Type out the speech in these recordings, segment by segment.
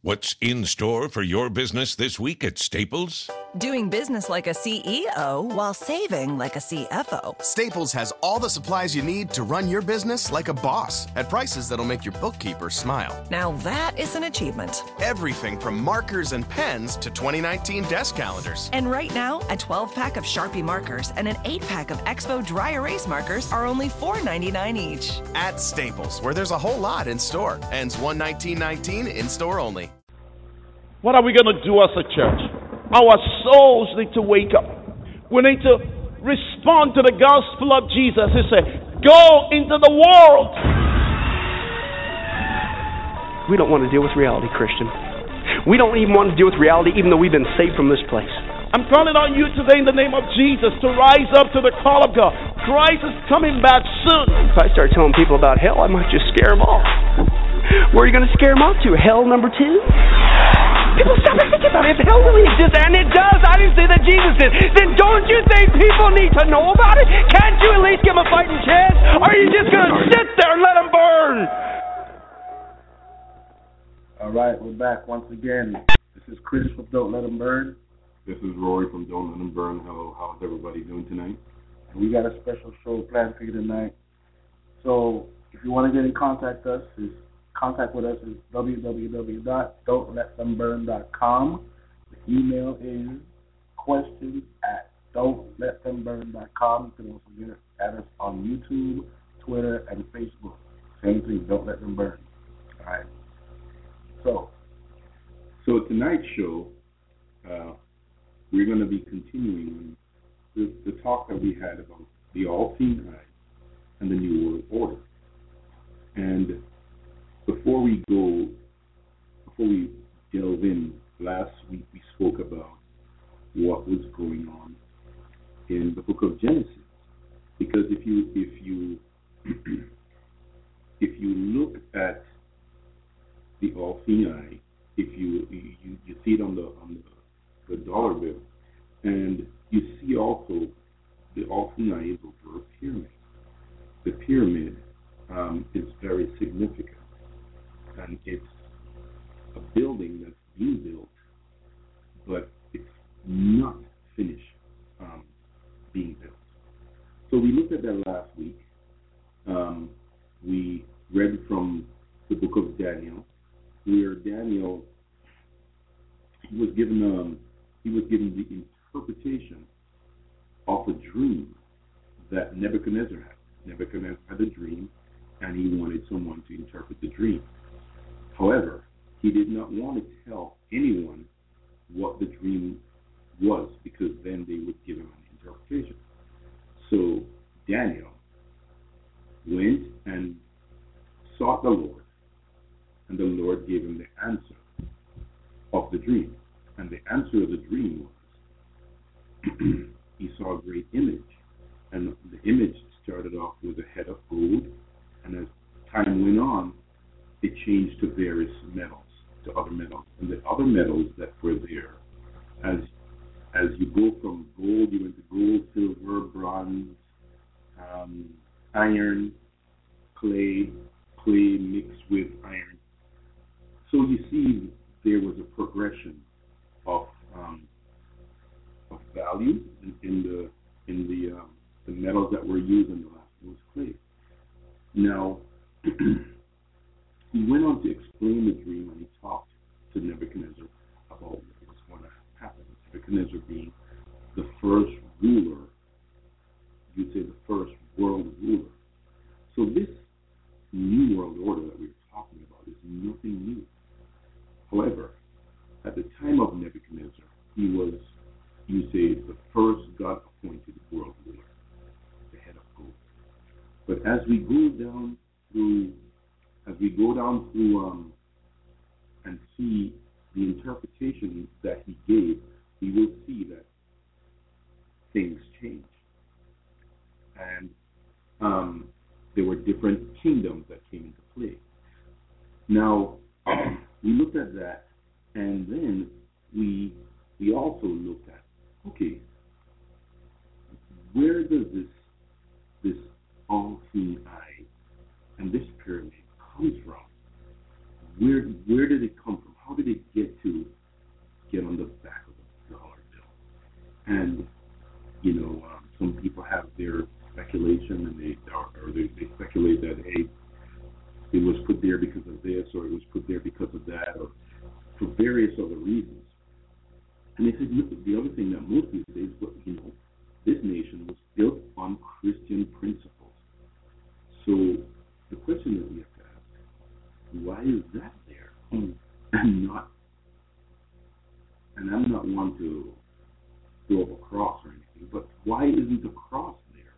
What's in store for your business this week at Staples? Doing business like a CEO while saving like a CFO. Staples has all the supplies you need to run your business like a boss at prices that'll make your bookkeeper smile. Now that is an achievement. Everything from markers and pens to 2019 desk calendars. And right now, a 12 pack of Sharpie markers and an 8 pack of Expo dry erase markers are only $4.99 each. At Staples, where there's a whole lot in store. Ends 119.19 in store only. What are we going to do as a church? Our souls need to wake up. We need to respond to the gospel of Jesus. He said, Go into the world. We don't want to deal with reality, Christian. We don't even want to deal with reality, even though we've been saved from this place. I'm calling on you today in the name of Jesus to rise up to the call of God. Christ is coming back soon. If I start telling people about hell, I might just scare them off. Where are you going to scare them off to? Hell number two? People stop and think about it. If hell really exists, and it does, I didn't say that Jesus did, then don't you think people need to know about it? Can't you at least give them a fighting chance? Or are you just going to sit there and let them burn? All right, we're back once again. This is Chris from Don't Let Them Burn. This is Rory from Don't Let Them Burn. Hello, how's everybody doing tonight? And we got a special show planned for you tonight. So if you want to get in contact with us, is contact with us is www.don'tletthemburn.com. The email is questions at don'tletthemburn.com. You can also get at us on YouTube, Twitter, and Facebook. Same thing, Don't Let Them Burn. All right. So, So tonight's show, uh, we're going to be continuing the, the talk that we had about the all-seeing eye and the New World Order. And before we go, before we delve in, last week we spoke about what was going on in the book of Genesis. Because if you if you if you look at the eye, if you you, you see it on the on the, the dollar bill, and you see also the eye is over a pyramid. The pyramid um, is very significant, and it's a building that's being built, but it's not finished um, being built. So we looked at that last week. Um, we read from the book of Daniel, where Daniel he was given um, he was given the interpretation of a dream that Nebuchadnezzar had. Nebuchadnezzar had a dream, and he wanted someone to interpret the dream. However, he did not want to tell anyone what the dream was, because then they would give him an interpretation. So Daniel went and sought the Lord, and the Lord gave him the answer of the dream. And the answer of the dream was he saw a great image, and the image started off with a head of gold, and as time went on, it changed to various metals, to other metals, and the other metals that were there, as as you go from gold, you went to gold, silver, bronze, um, iron, clay, clay mixed with iron. So you see, there was a progression of um, of value in, in the in the um, the metals that were used in the last was clay. Now he went on to explain the dream when he talked to Nebuchadnezzar about what was going to happen. Nebuchadnezzar being the first ruler, you'd say the first world ruler. So this new world order that we're talking about is nothing new. However, at the time of Nebuchadnezzar, he was, you say, the first God appointed world ruler, the head of gold. But as we go down through, as we go down through um, and see the interpretation that he gave, we will see that things change. And um, there were different kingdoms that came into play. Now, we looked at that, and then we we also looked at okay, where does this this all-seeing eye and this pyramid comes from? Where where did it come from? how did it get to get on the back of the dollar bill? And you know, um, some people have their speculation, and they or, they, they speculate that hey, it was put there because of this, or it was put there because of that, or for various other reasons. And said look, the other thing that most people say is, you know, this nation was built on Christian principles. So the question that we have why is that there? Hmm. And not, and I'm not one to throw up a cross or anything, but why isn't the cross there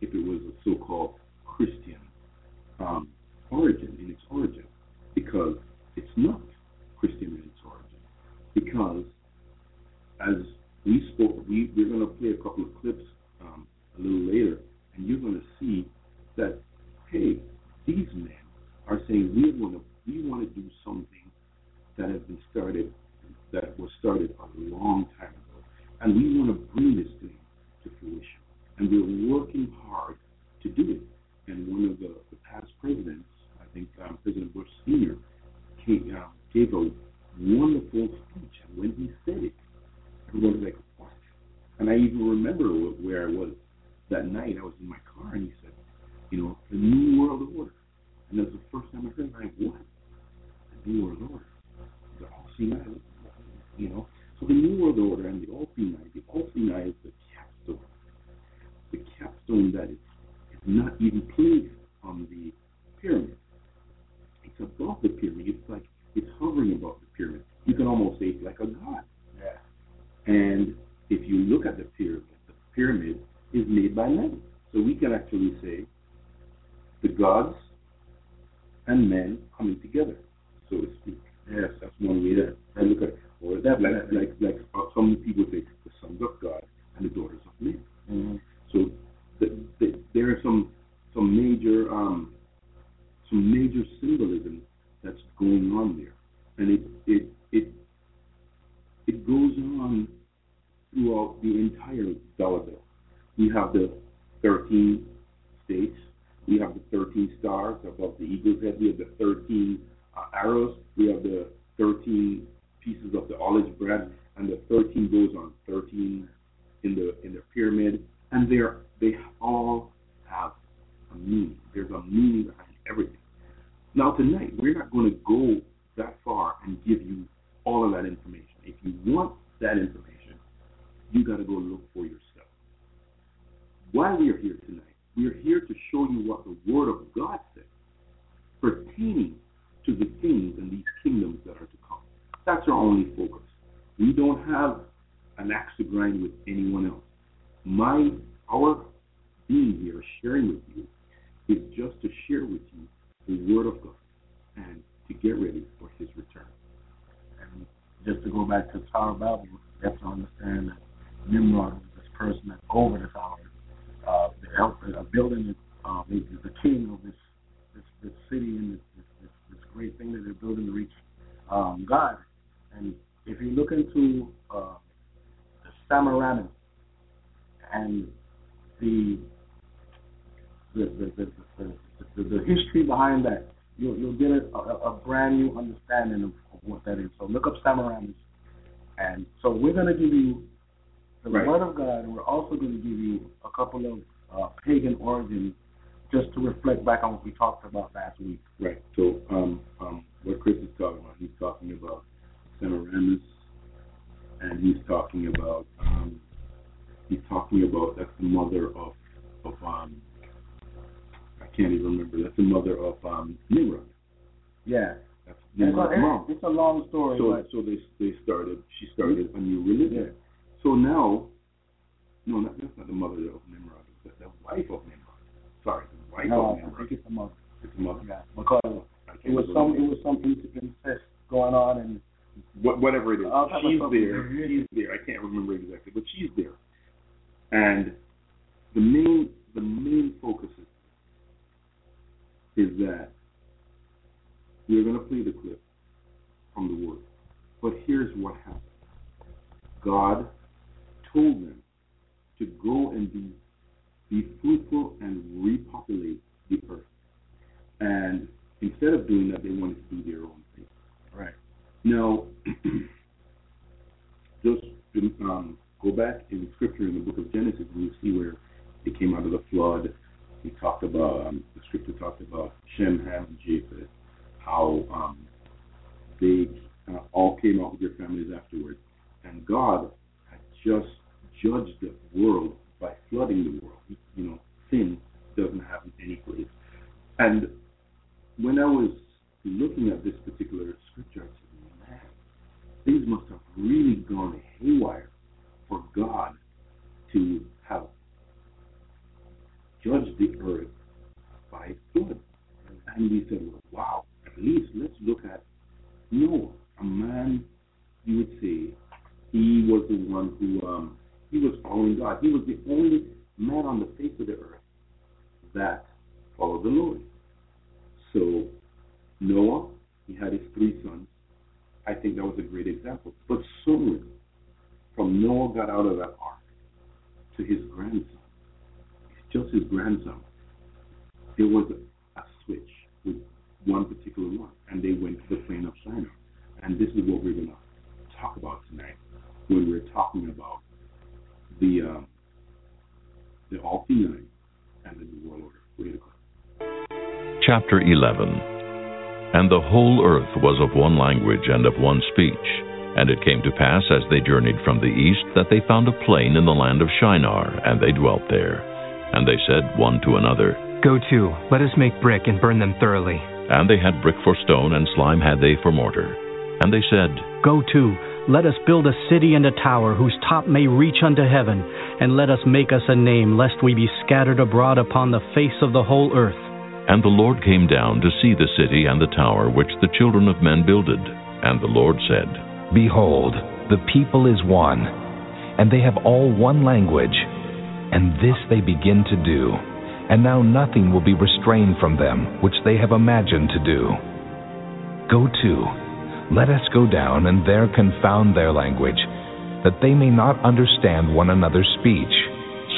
if it was a so-called Christian um, origin in its origin? Because it's not Christian in its origin. Because as we spoke, we, we're going to play a couple of clips um, a little later, and you're going to see that, hey, these men are saying we want to we want to do something that has been started, that was started a long time ago, and we want to bring this thing to fruition, and we're working hard to do it. And one of the, the past presidents, I think um, President Bush Sr., came, uh, gave a wonderful speech, and when he said it, everyone was like, "What?" And I even remember where I was that night. I was in my car, and he said, "You know, the New World Order." And that's the first time I heard it. Like, what? The New World Order. The All-Seeing Eye. You know? So the New World Order and the All-Seeing Eye, the All-Seeing Eye is the capstone. The capstone that is, is not even placed on the pyramid. It's above the pyramid. It's like it's hovering above the pyramid. You can almost say it's like a god. Yeah. And if you look at the pyramid, the pyramid is made by men. So we can actually say the gods and men coming together, so to speak. Yes, that's one way to look at it. Or that, like, like, like uh, some people say, the sons of God and the daughters of men. Mm-hmm. So the, the, there are some some major um, some major symbolism that's going on there, and it it it it goes on throughout the entire dollar bill. We have the 13 states. We have the 13 stars above the eagle's head. We have the 13 uh, arrows. We have the 13 pieces of the olive bread, and the 13 goes on 13 in the in the pyramid, and they're they all have a meaning. There's a meaning behind everything. Now tonight we're not going to go that far and give you all of that information. If you want that information, you got to go look for yourself. Why we are here tonight, we are here to show you what the Word of God says pertaining to the things and these kingdoms that are to come. That's our only focus. We don't have an axe to grind with anyone else. My our being here, sharing with you, is just to share with you the Word of God and to get ready for His return. And just to go back to Tower Babel, you have to understand that Nimrod was this person that over the tower, uh, the uh, building uh, the king of this this, this city and this, this, this, great thing that they're building to reach um, God. And if you look into uh, the Semiramis and the the the, the, the, the, the history behind that, you'll, you'll get a, a, a brand new understanding of, of what that is. So look up Semiramis. And so we're going to give you the Right. Word of God, and we're also going to give you a couple of uh, pagan origins just to reflect back on what we talked about last week. Right. So, um, um, what Chris is talking about, he's talking about Semiramis, and he's talking about, um, he's talking about that's the mother of, of, um, I can't even remember. That's the mother of um, Nimrod. Yeah. That's It's a, Nimrod's mom. it's a long story, So, but so they they started. She started a new religion. So now, no, not, that's not the mother of Nimrod. That's the wife of Nimrod. Sorry, the wife no, of I Nimrod. think it's a mother. It's the mother. Yeah, because it was some it was some incest going on, and What, whatever it is, she's there. She's there. I can't remember exactly, but she's there. And the main the main focus is, is that we're going to play the clip from the word. But here's what happened. God told them to go and be be fruitful and repopulate the earth. And instead of doing that, they wanted to do their own thing. right. Now, just um, go back in scripture in the book of Genesis, and you see where they came out of the flood. We talked about um, the scripture talked about Shem, Ham, and Japheth, how um, they uh, all came out with their families afterwards, and God had just judged the world by flooding the world. You know, sin doesn't have any place. And when I was looking at this particular scripture, I said, man, things must have really gone haywire for God to have judged the earth by flood. And we said, well, wow, at least let's look at Noah, a man, you would say, he was the one who, um, he was following God. He was the only man on the face of the earth that followed the Lord. So Noah, he had his three sons. I think that was a great example. But soon, from Noah got out of that ark to his grandson, just his grandson, there was a, a switch with one particular one, and they went to the plain of Shinar. And this is what we're going to talk about tonight when we're talking about the um, the All-Seeing Eye and the New World Order. Chapter 11 and the whole earth was of one language and of one speech. And it came to pass as they journeyed from the east that they found a plain in the land of Shinar, and they dwelt there. And they said one to another, Go to, let us make brick and burn them thoroughly. And they had brick for stone, and slime had they for mortar. And they said, Go to, let us build a city and a tower whose top may reach unto heaven, and let us make us a name, lest we be scattered abroad upon the face of the whole earth. And the Lord came down to see the city and the tower which the children of men builded. And the Lord said, Behold, the people is one, and they have all one language, and this they begin to do. And now nothing will be restrained from them which they have imagined to do. Go to, let us go down and there confound their language, that they may not understand one another's speech.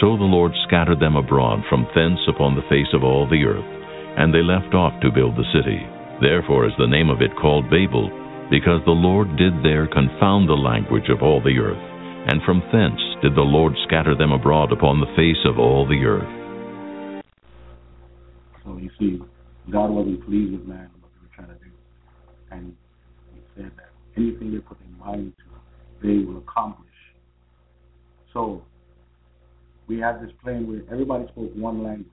So the Lord scattered them abroad from thence upon the face of all the earth and they left off to build the city. Therefore is the name of it called Babel, because the Lord did there confound the language of all the earth, and from thence did the Lord scatter them abroad upon the face of all the earth. So you see, God wasn't pleased with man what they were trying to do. And he said that anything they put their mind to, they will accomplish. So we had this plan where everybody spoke one language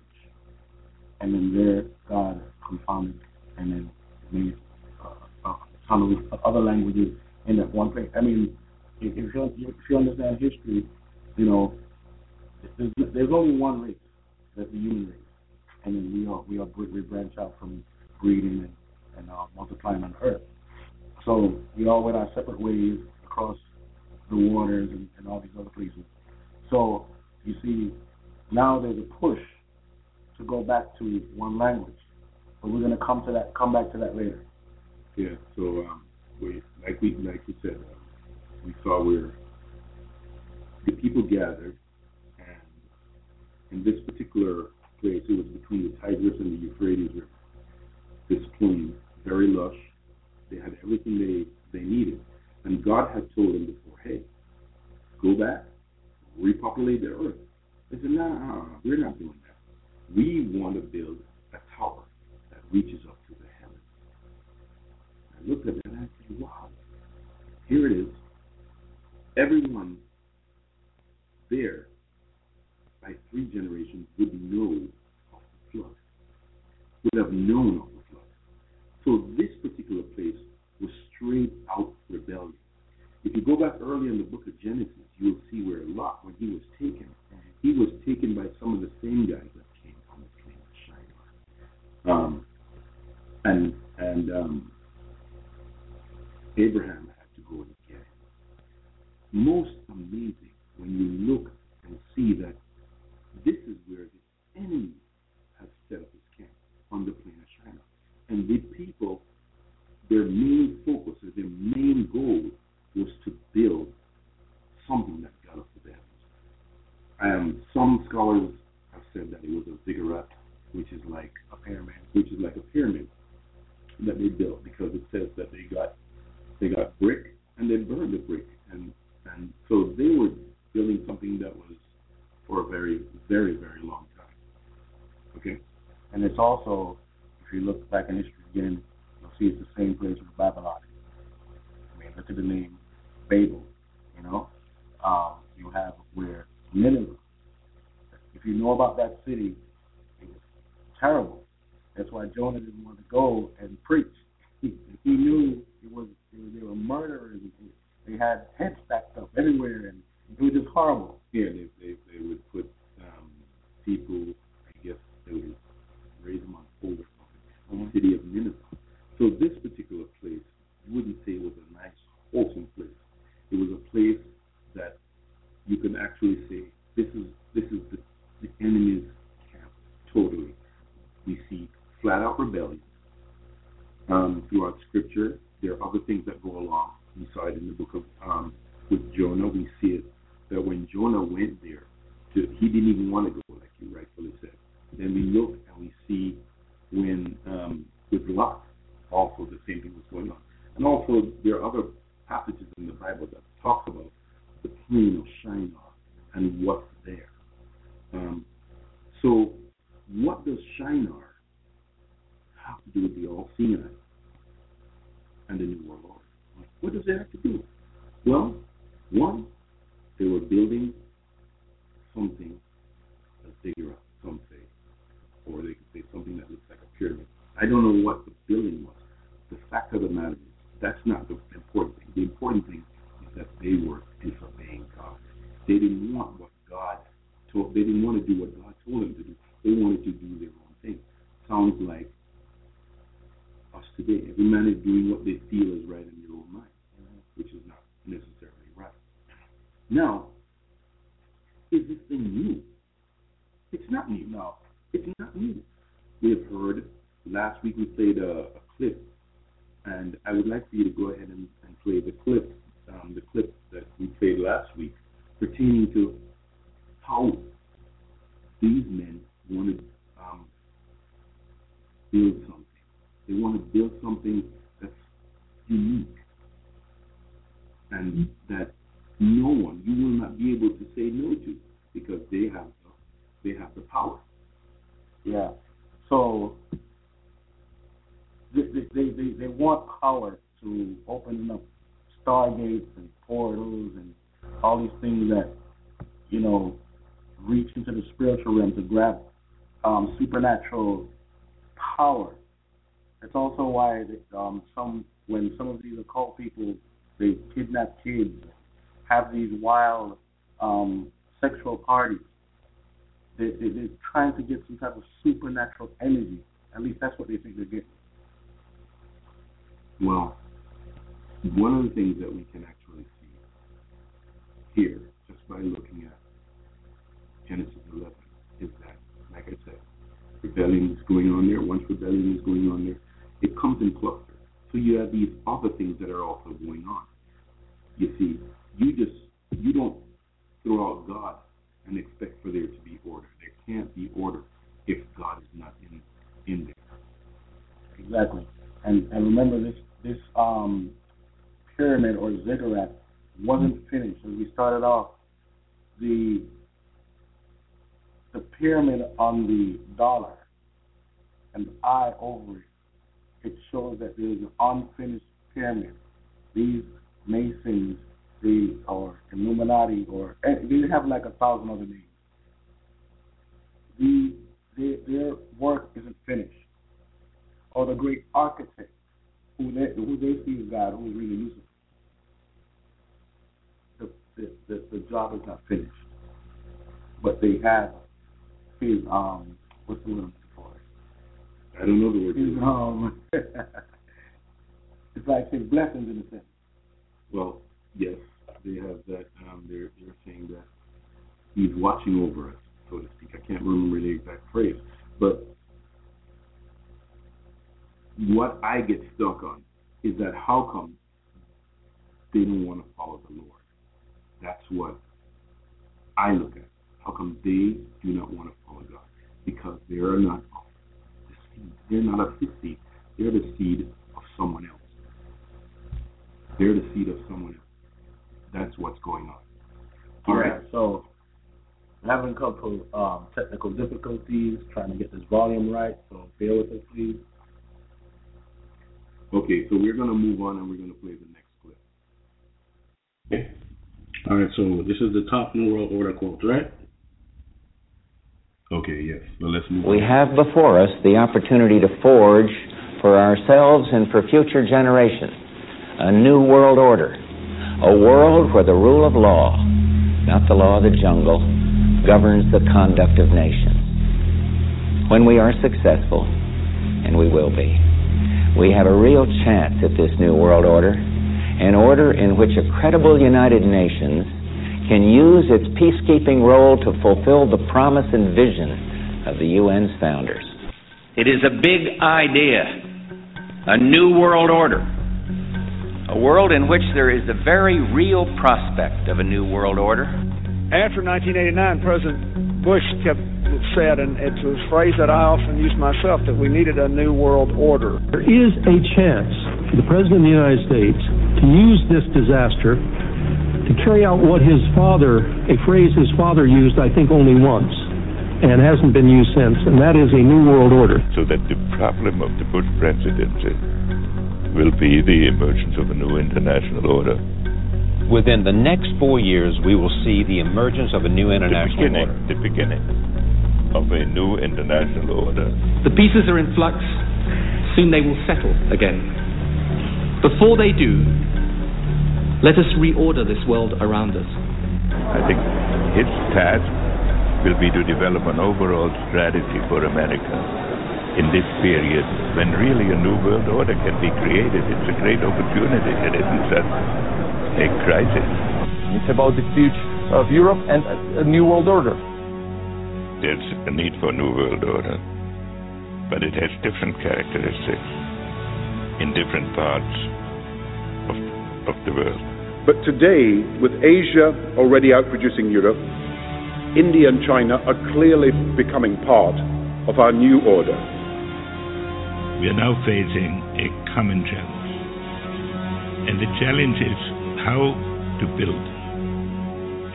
and then there God confounded and then made uh, uh, some of other languages in that one place. I mean, if, if you if you understand history, you know, there's, there's only one race, that's the human race, and then we are we are we branch out from breeding and, and uh, multiplying on Earth. So we all went our separate ways across the waters and, and all these other places. So you see, now there's a push to go back to one language. But we're going to come to that, come back to that later. Yeah. So um, we, like we, like you said, uh, we saw where the people gathered, and in this particular place, it was between the Tigris and the Euphrates River. This plain, very lush. They had everything they they needed, and God had told them before, "Hey, go back, repopulate the earth." They said, "No, nah, we're not doing that. we want to build a tower that reaches up to the heavens. I looked at that and I said, wow, here it is. Everyone there by three generations would know of the flood, would have known of. So this particular place was straight out rebellion. If you go back early in the book of Genesis, you'll see where Lot, when he was taken, he was taken by some of the same guys that came on the plain of Shinar. um, and and um, Abraham had to go and get it. Most amazing when you look and see that this is where the enemy has set up his camp on the Shinar. And the people, their main focus, their main goal was to build something that got up to them. And some scholars have said that it was a ziggurat which is like a pyramid, which is like a pyramid that they built because it says that they got they got brick and they burned the brick, and and so they were building something that was for a very, very, very long time. Okay. And it's also, back in history kidnap kids, have these wild um, sexual parties. They, they, they're trying to get some type of supernatural energy. At least that's what they think they're getting. Well, one of the things that we can actually see here, just by looking at Genesis 11, is that, like I said, rebellion is going on there. Once rebellion is going on there, it comes in clusters. So you have these other things that are also going on. You see, you just you don't throw out God and expect for there to be order. There can't be order if God is not in in there. Exactly. And and remember this this um pyramid or ziggurat wasn't finished. As we started off, the the pyramid on the dollar and the eye over it it shows that there is an unfinished pyramid. These Masons, the or Illuminati, or they have like a thousand other names. The, their, their work isn't finished. Or the great architect, who they, who they see as God, who is really Lucifer. The, the, the, the job is not finished. But they have his, um, what's the word for it? I don't know the word. His, um, it's like his blessings in a sense. Well, yes, they have that. Um, they're they're saying that he's watching over us, so to speak. I can't remember the exact phrase, but what I get stuck on is that how come they don't want to follow the Lord? That's what I look at. How come they do not want to follow God? Because they are not the seed. they're not of his seed. They're the seed of someone else. They're the seed of someone else. That's what's going on. All right. So having a couple um, technical difficulties trying to get this volume right. So bear with us, please. Okay, so we're gonna move on and we're gonna play the next clip. Okay. All right, so this is the top New World Order quote, right? Okay, yes. So let's move We on. have before us the opportunity to forge for ourselves and for future generations a new world order, a world where the rule of law, not the law of the jungle, governs the conduct of nations. When we are successful, and we will be, we have a real chance at this new world order, an order in which a credible United Nations can use its peacekeeping role to fulfill the promise and vision of the UN's founders. It is a big idea, a new world order, a world in which there is a very real prospect of a new world order. After 1989, President Bush kept said, and it's a phrase that I often use myself, that we needed a new world order. There is a chance for the President of the United States to use this disaster to carry out what his father, a phrase his father used, I think, only once, and hasn't been used since, and that is a new world order. So that the problem of the Bush presidency will be the emergence of a new international order. Within the next four years, we will see the emergence of a new international The beginning, order. the beginning of a new international order. The pieces are in flux. Soon they will settle again. Before they do, let us reorder this world around us. I think his task will be to develop an overall strategy for America in this period when really a new world order can be created. It's a great opportunity. It isn't just a crisis. It's about the future of Europe and a, a new world order. There's a need for a new world order, but it has different characteristics in different parts of, of the world. But today, with Asia already outproducing Europe, India and China are clearly becoming part of our new order. We are now facing a common challenge. And the challenge is how to build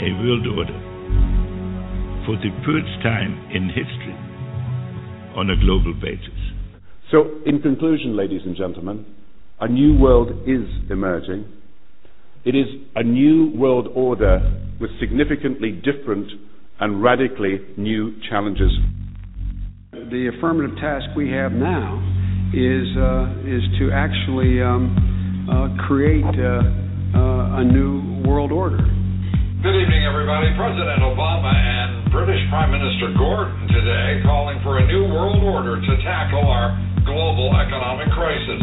a world order for the first time in history on a global basis. So, in conclusion, ladies and gentlemen, a new world is emerging. It is a new world order with significantly different and radically new challenges. The affirmative task we have now is uh, is to actually um, uh, create uh, uh, a new world order. Good evening, everybody. President Obama and British Prime Minister Gordon today calling for a new world order to tackle our global economic crisis.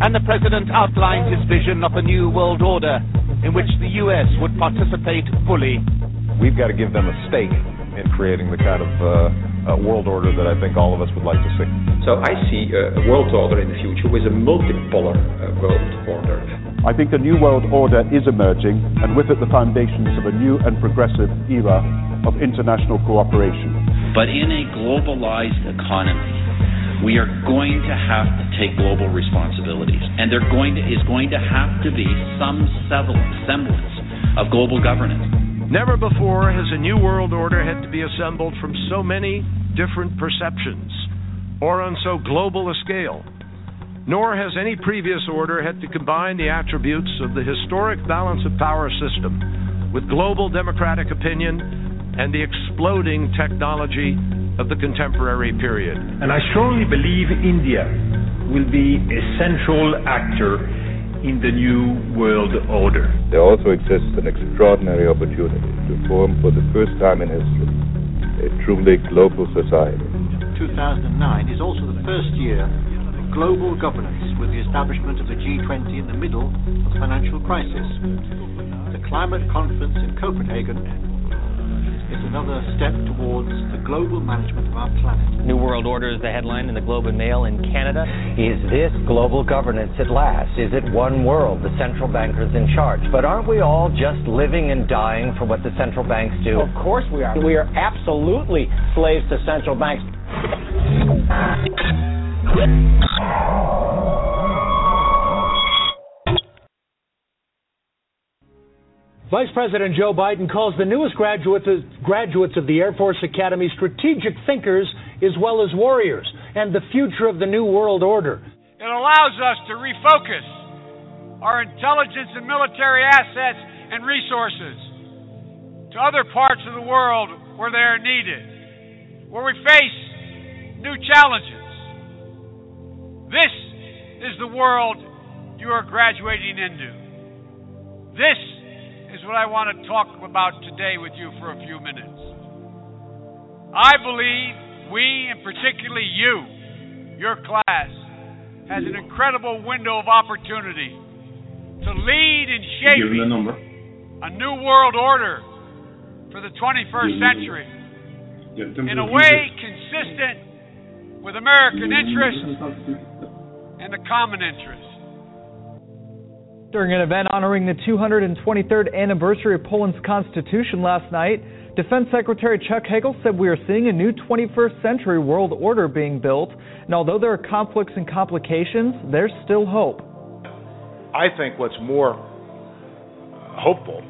And the president outlined his vision of a new world order in which the U.S. would participate fully. We've got to give them a stake in creating the kind of uh, uh, world order that I think all of us would like to see. So I see a world order in the future with a multipolar uh, world order. I think a new world order is emerging, and with it the foundations of a new and progressive era of international cooperation. But in a globalized economy, we are going to have to take global responsibilities, and there going to, is going to have to be some semblance of global governance. Never before has a new world order had to be assembled from so many different perceptions or on so global a scale. Nor has any previous order had to combine the attributes of the historic balance of power system with global democratic opinion and the exploding technology of the contemporary period. And I strongly believe India will be a central actor in the new world order. There also exists an extraordinary opportunity to form for the first time in history a truly global society. 2009 is also the first year of global governance with the establishment of the G20 in the middle of the financial crisis. The climate conference in Copenhagen is another step towards the global management of our planet. New World Order is the headline in the Globe and Mail in Canada. Is this global governance at last? Is it one world, the central bankers in charge? But aren't we all just living and dying for what the central banks do? Of course we are. We are absolutely slaves to central banks. Vice President Joe Biden calls the newest graduates, graduates of the Air Force Academy strategic thinkers as well as warriors and the future of the New World Order. It allows us to refocus our intelligence and military assets and resources to other parts of the world where they are needed, where we face new challenges. This is the world you are graduating into. This is what I want to talk about today with you for a few minutes. I believe we, and particularly you, your class, has an incredible window of opportunity to lead in shaping a new world order for the 21st century in a way consistent with American interests and the common interest. During an event honoring the 223rd anniversary of Poland's constitution last night, Defense Secretary Chuck Hagel said we are seeing a new 21st century world order being built, and although there are conflicts and complications, there's still hope. I think what's more hopeful,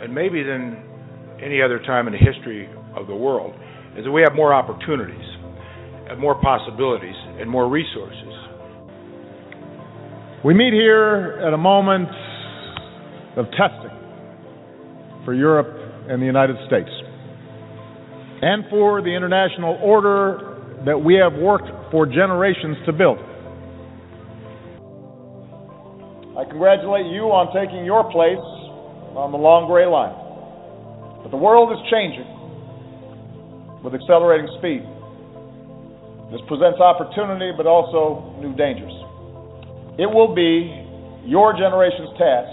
and maybe than any other time in the history of the world, is that we have more opportunities, and more possibilities, and more resources. We meet here at a moment of testing for Europe and the United States, and for the international order that we have worked for generations to build. I congratulate you on taking your place on the long gray line. But the world is changing with accelerating speed. This presents opportunity, but also new dangers. It will be your generation's task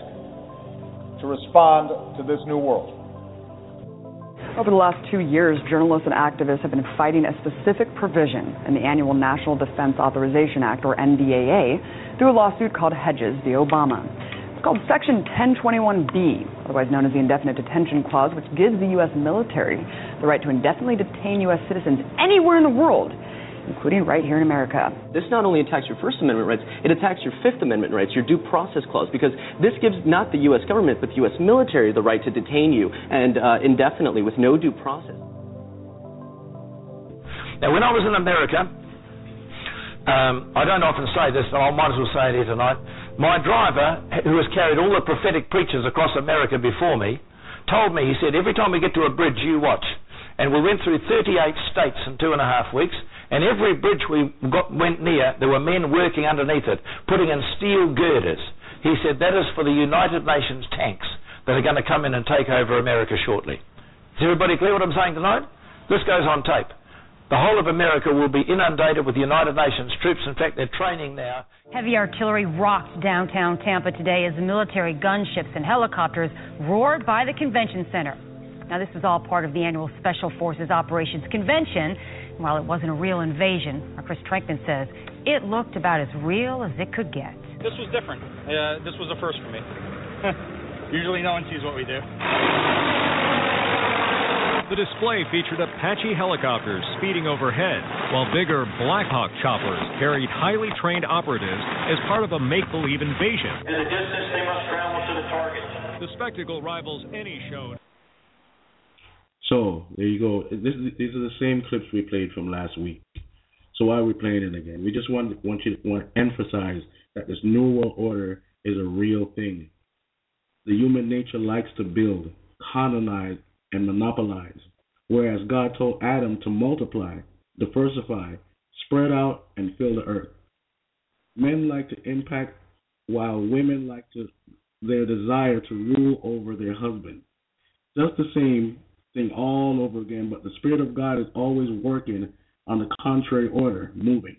to respond to this new world. Over the last two years, journalists and activists have been fighting a specific provision in the annual National Defense Authorization Act, or NDAA, through a lawsuit called Hedges v. Obama. It's called Section 1021B, otherwise known as the Indefinite Detention Clause, which gives the U.S. military the right to indefinitely detain U.S. citizens anywhere in the world including right here in America. This not only attacks your First Amendment rights, it attacks your Fifth Amendment rights, your due process clause, because this gives not the U.S. government, but the U.S. military the right to detain you and uh, indefinitely with no due process. Now, when I was in America, um, I don't often say this, but I might as well say it here tonight. My driver, who has carried all the prophetic preachers across America before me, told me, he said, every time we get to a bridge, you watch. And we went through 38 states in two and a half weeks. And every bridge we got, went near, there were men working underneath it, putting in steel girders. He said that is for the United Nations tanks that are going to come in and take over America shortly. Is everybody clear what I'm saying tonight? This goes on tape. The whole of America will be inundated with United Nations troops. In fact, they're training now. Heavy artillery rocked downtown Tampa today as military gunships and helicopters roared by the convention center. Now, this is all part of the annual Special Forces Operations Convention while it wasn't a real invasion, Chris Trenkman says, it looked about as real as it could get. This was different. Uh, this was a first for me. Usually no one sees what we do. The display featured Apache helicopters speeding overhead, while bigger Black Hawk choppers carried highly trained operatives as part of a make believe invasion. In the distance, they must travel to the target. The spectacle rivals any show. So there you go. This, these are the same clips we played from last week. So why are we playing it again? We just want want you to want to emphasize that this new world order is a real thing. The human nature likes to build, colonize, and monopolize, whereas God told Adam to multiply, diversify, spread out, and fill the earth. Men like to impact, while women like to their desire to rule over their husband. Just the same thing all over again, but the Spirit of God is always working on the contrary order, moving.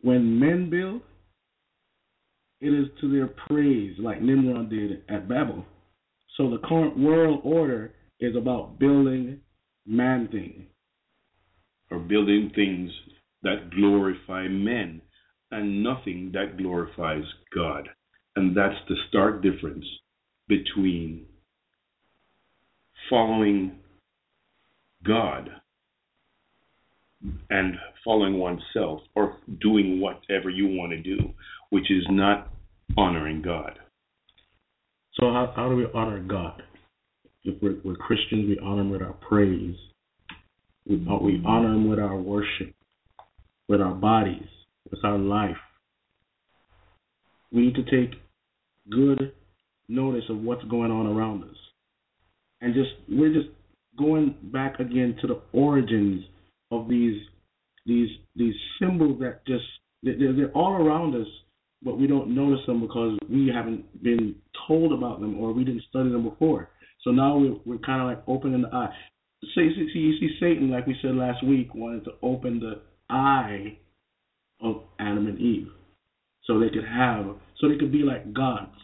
When men build, it is to their praise, like Nimrod did at Babel. So the current world order is about building man things. Or building things that glorify men and nothing that glorifies God. And that's the stark difference between following God and following oneself or doing whatever you want to do, which is not honoring God. So how, how do we honor God? If we're, we're Christians, we honor Him with our praise. We, we honor Him with our worship, with our bodies, with our life. We need to take good notice of what's going on around us. And just we're just going back again to the origins of these these these symbols that just they're, they're all around us, but we don't notice them because we haven't been told about them or we didn't study them before. So now we're, we're kind of like opening the eye. See, see, you see, Satan, like we said last week, wanted to open the eye of Adam and Eve, so they could have, so they could be like gods,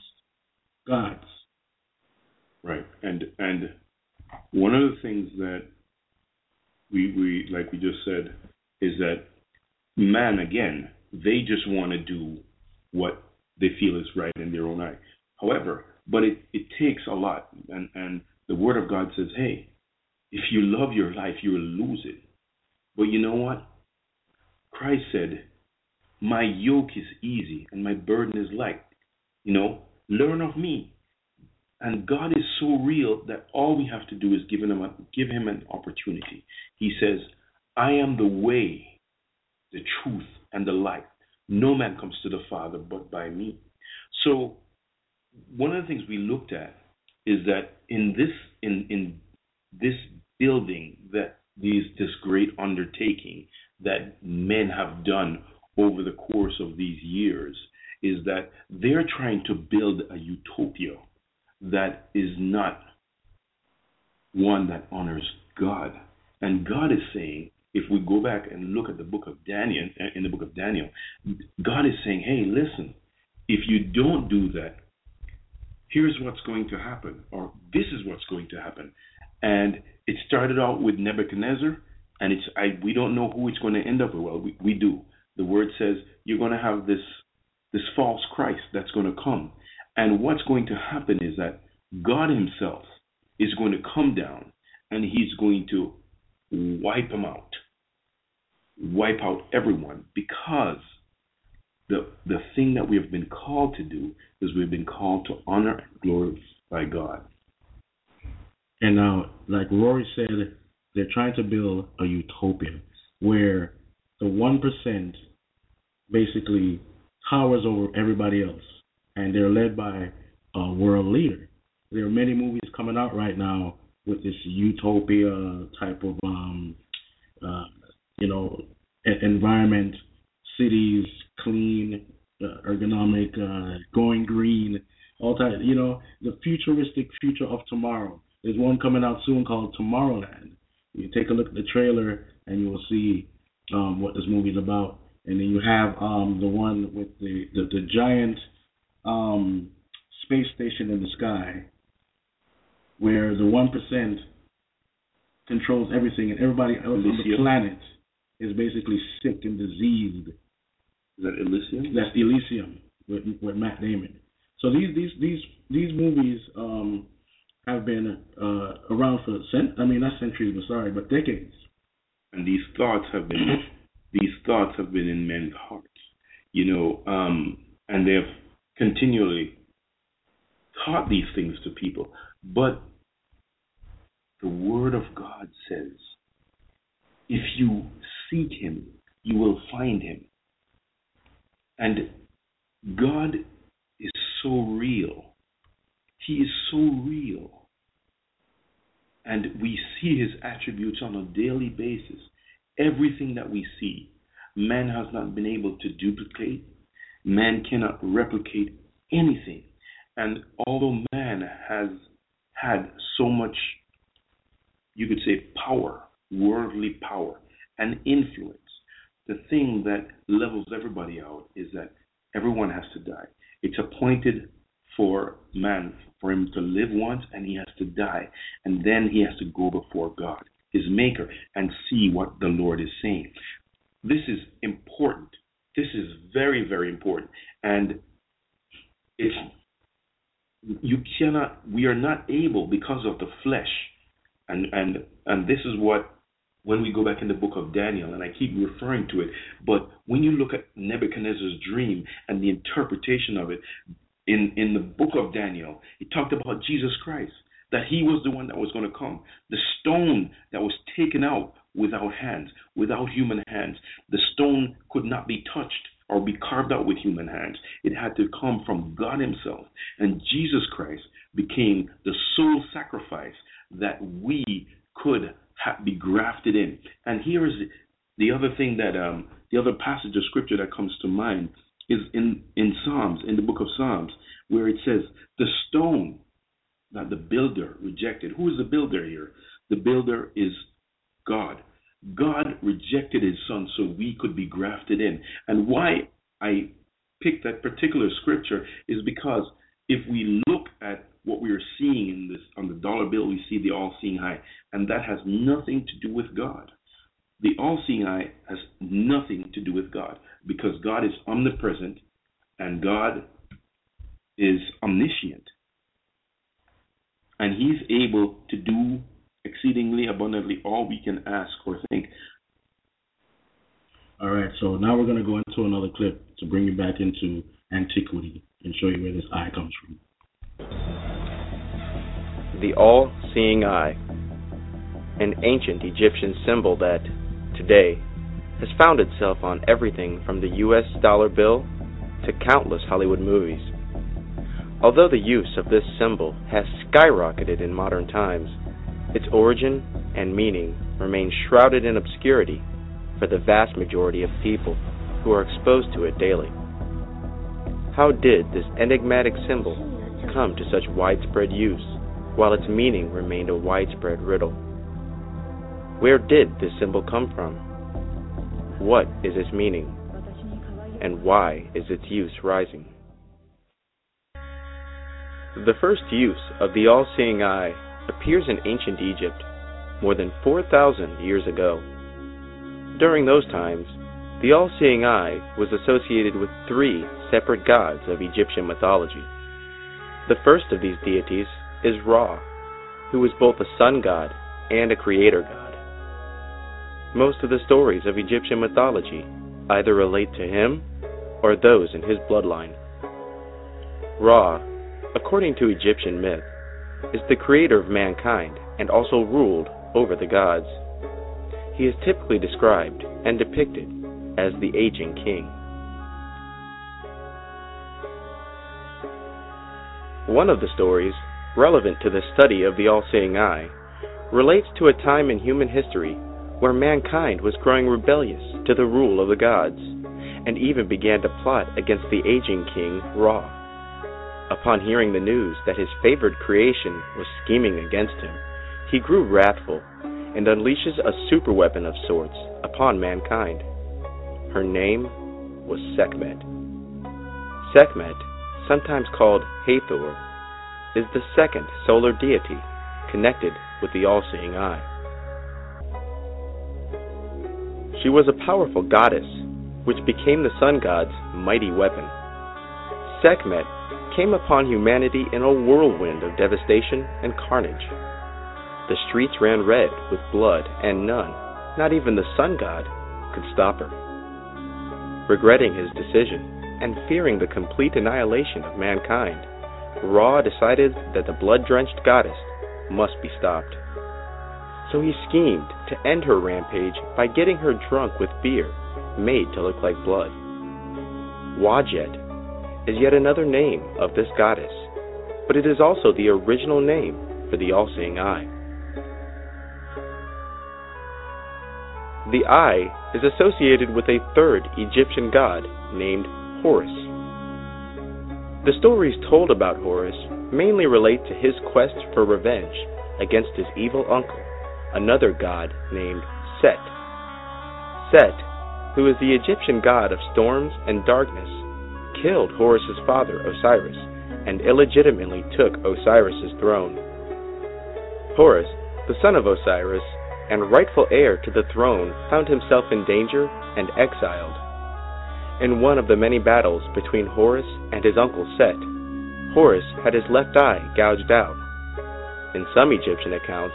gods. Right, and and one of the things that we we like we just said is that man again they just want to do what they feel is right in their own eye. However, but it, it takes a lot, and and the Word of God says, hey, if you love your life, you will lose it. But you know what? Christ said, my yoke is easy and my burden is light. You know, learn of me. And God is so real that all we have to do is give him, a, give him an opportunity. He says, I am the way, the truth, and the life. No man comes to the Father but by me. So, one of the things we looked at is that in this in in this building that these this great undertaking that men have done over the course of these years is that they're trying to build a utopia that is not one that honors God. And God is saying, if we go back and look at the book of Daniel, eh, in the book of Daniel, God is saying, hey, listen, if you don't do that, here's what's going to happen, or this is what's going to happen. And it started out with Nebuchadnezzar, and it's I we don't know who it's going to end up with. Well, we, we do. The word says you're going to have this this false Christ that's going to come. And what's going to happen is that God Himself is going to come down and He's going to wipe them out, wipe out everyone because the the thing that we have been called to do is we've been called to honor and glorify God. And now, like Rory said, they're trying to build a utopia where the one percent basically towers over everybody else, and they're led by a world leader. There are many movies coming out right now with this utopia type of, um, uh, you know, environment, cities clean, uh, ergonomic, uh, going green, all type. You know, the futuristic future of tomorrow. There's one coming out soon called Tomorrowland. You take a look at the trailer and you will see um, what this movie is about. And then you have um, the one with the the, the giant um, space station in the sky, where the one percent controls everything, and everybody else on the planet is basically sick and diseased. Is that Elysium? That's Elysium with with Matt Damon. So these these these these movies um, have been uh, around for cent I mean not centuries, but sorry, but decades. And these thoughts have been these thoughts have been in men's hearts, you know, um, and they've continually taught these things to people. But the Word of God says, if you seek Him, you will find Him. And God is so real. He is so real. And we see his attributes on a daily basis. Everything that we see, man has not been able to duplicate. Man cannot replicate anything. And although man has had so much, you could say, power, worldly power, and influence, the thing that levels everybody out is that everyone has to die. It's appointed for man for him to live once and he has to die. And then he has to go before God, his maker, and see what the Lord is saying. This is important. This is very, very important. And it's you cannot we are not able because of the flesh and and and this is what when we go back in the book of Daniel, and I keep referring to it, but when you look at Nebuchadnezzar's dream and the interpretation of it, in, in the book of Daniel, it talked about Jesus Christ, that he was the one that was going to come. The stone that was taken out without hands, without human hands, the stone could not be touched or be carved out with human hands. It had to come from God Himself. And Jesus Christ became the sole sacrifice that we could ha- be grafted in. And here is the other thing that, um, the other passage of scripture that comes to mind is in, in Psalms, in the book of Psalms, where it says, The stone that the builder rejected. Who is the builder here? The builder is God. God rejected his son so we could be grafted in. And why I picked that particular scripture is because if we look at what we are seeing in this on the dollar bill, we see the all-seeing eye, and that has nothing to do with God. The all-seeing eye has nothing to do with God because God is omnipresent and God is omniscient. And he's able to do exceedingly abundantly all we can ask or think. All right, so now we're going to go into another clip to bring you back into antiquity and show you where this eye comes from. The all seeing eye, an ancient Egyptian symbol that, today, has found itself on everything from the US dollar bill to countless Hollywood movies. Although the use of this symbol has skyrocketed in modern times, its origin and meaning remain shrouded in obscurity for the vast majority of people who are exposed to it daily. How did this enigmatic symbol come to such widespread use, while its meaning remained a widespread riddle? Where did this symbol come from? What is its meaning? And why is its use rising? The first use of the all seeing eye appears in ancient Egypt more than 4,000 years ago. During those times, the all seeing eye was associated with three separate gods of Egyptian mythology. The first of these deities is Ra, who is both a sun god and a creator god. Most of the stories of Egyptian mythology either relate to him or those in his bloodline. Ra, according to Egyptian myth, is the creator of mankind and also ruled over the gods. He is typically described and depicted as the aging king. One of the stories, relevant to the study of the all seeing eye, relates to a time in human history where mankind was growing rebellious to the rule of the gods and even began to plot against the aging king Ra. Upon hearing the news that his favored creation was scheming against him, he grew wrathful and unleashes a superweapon of sorts upon mankind. Her name was Sekhmet. Sekhmet, sometimes called Hathor, is the second solar deity connected with the all seeing eye. She was a powerful goddess, which became the sun god's mighty weapon. Sekhmet came upon humanity in a whirlwind of devastation and carnage. The streets ran red with blood, and none, not even the sun god, could stop her. Regretting his decision and fearing the complete annihilation of mankind, Ra decided that the blood drenched goddess must be stopped. So he schemed to end her rampage by getting her drunk with beer made to look like blood. Wadjet is yet another name of this goddess, but it is also the original name for the all seeing eye. The eye is associated with a third Egyptian god named Horus. The stories told about Horus mainly relate to his quest for revenge against his evil uncle, another god named Set. Set, who is the Egyptian god of storms and darkness, killed Horus's father, Osiris, and illegitimately took Osiris's throne. Horus, the son of Osiris, and rightful heir to the throne, found himself in danger and exiled. In one of the many battles between Horus and his uncle Set, Horus had his left eye gouged out. In some Egyptian accounts,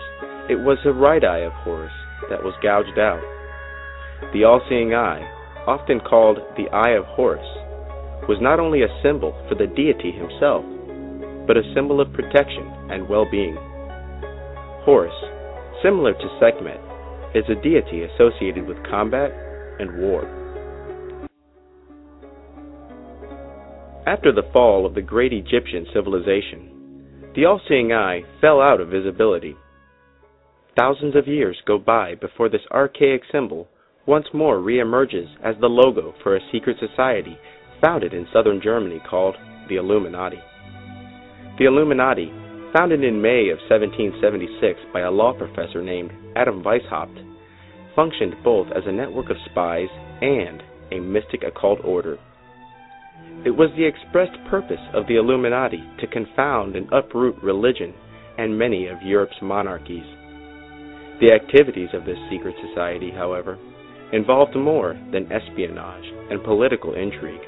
it was the right eye of Horus that was gouged out. The all seeing eye, often called the Eye of Horus, was not only a symbol for the deity himself, but a symbol of protection and well being. Horus, similar to Sekhmet, is a deity associated with combat and war. After the fall of the great Egyptian civilization, the all seeing eye fell out of visibility. Thousands of years go by before this archaic symbol once more reemerges as the logo for a secret society founded in southern Germany called the Illuminati. The Illuminati, founded in May of 1776 by a law professor named Adam Weishaupt, functioned both as a network of spies and a mystic occult order. It was the expressed purpose of the Illuminati to confound and uproot religion and many of Europe's monarchies. The activities of this secret society, however, involved more than espionage and political intrigue.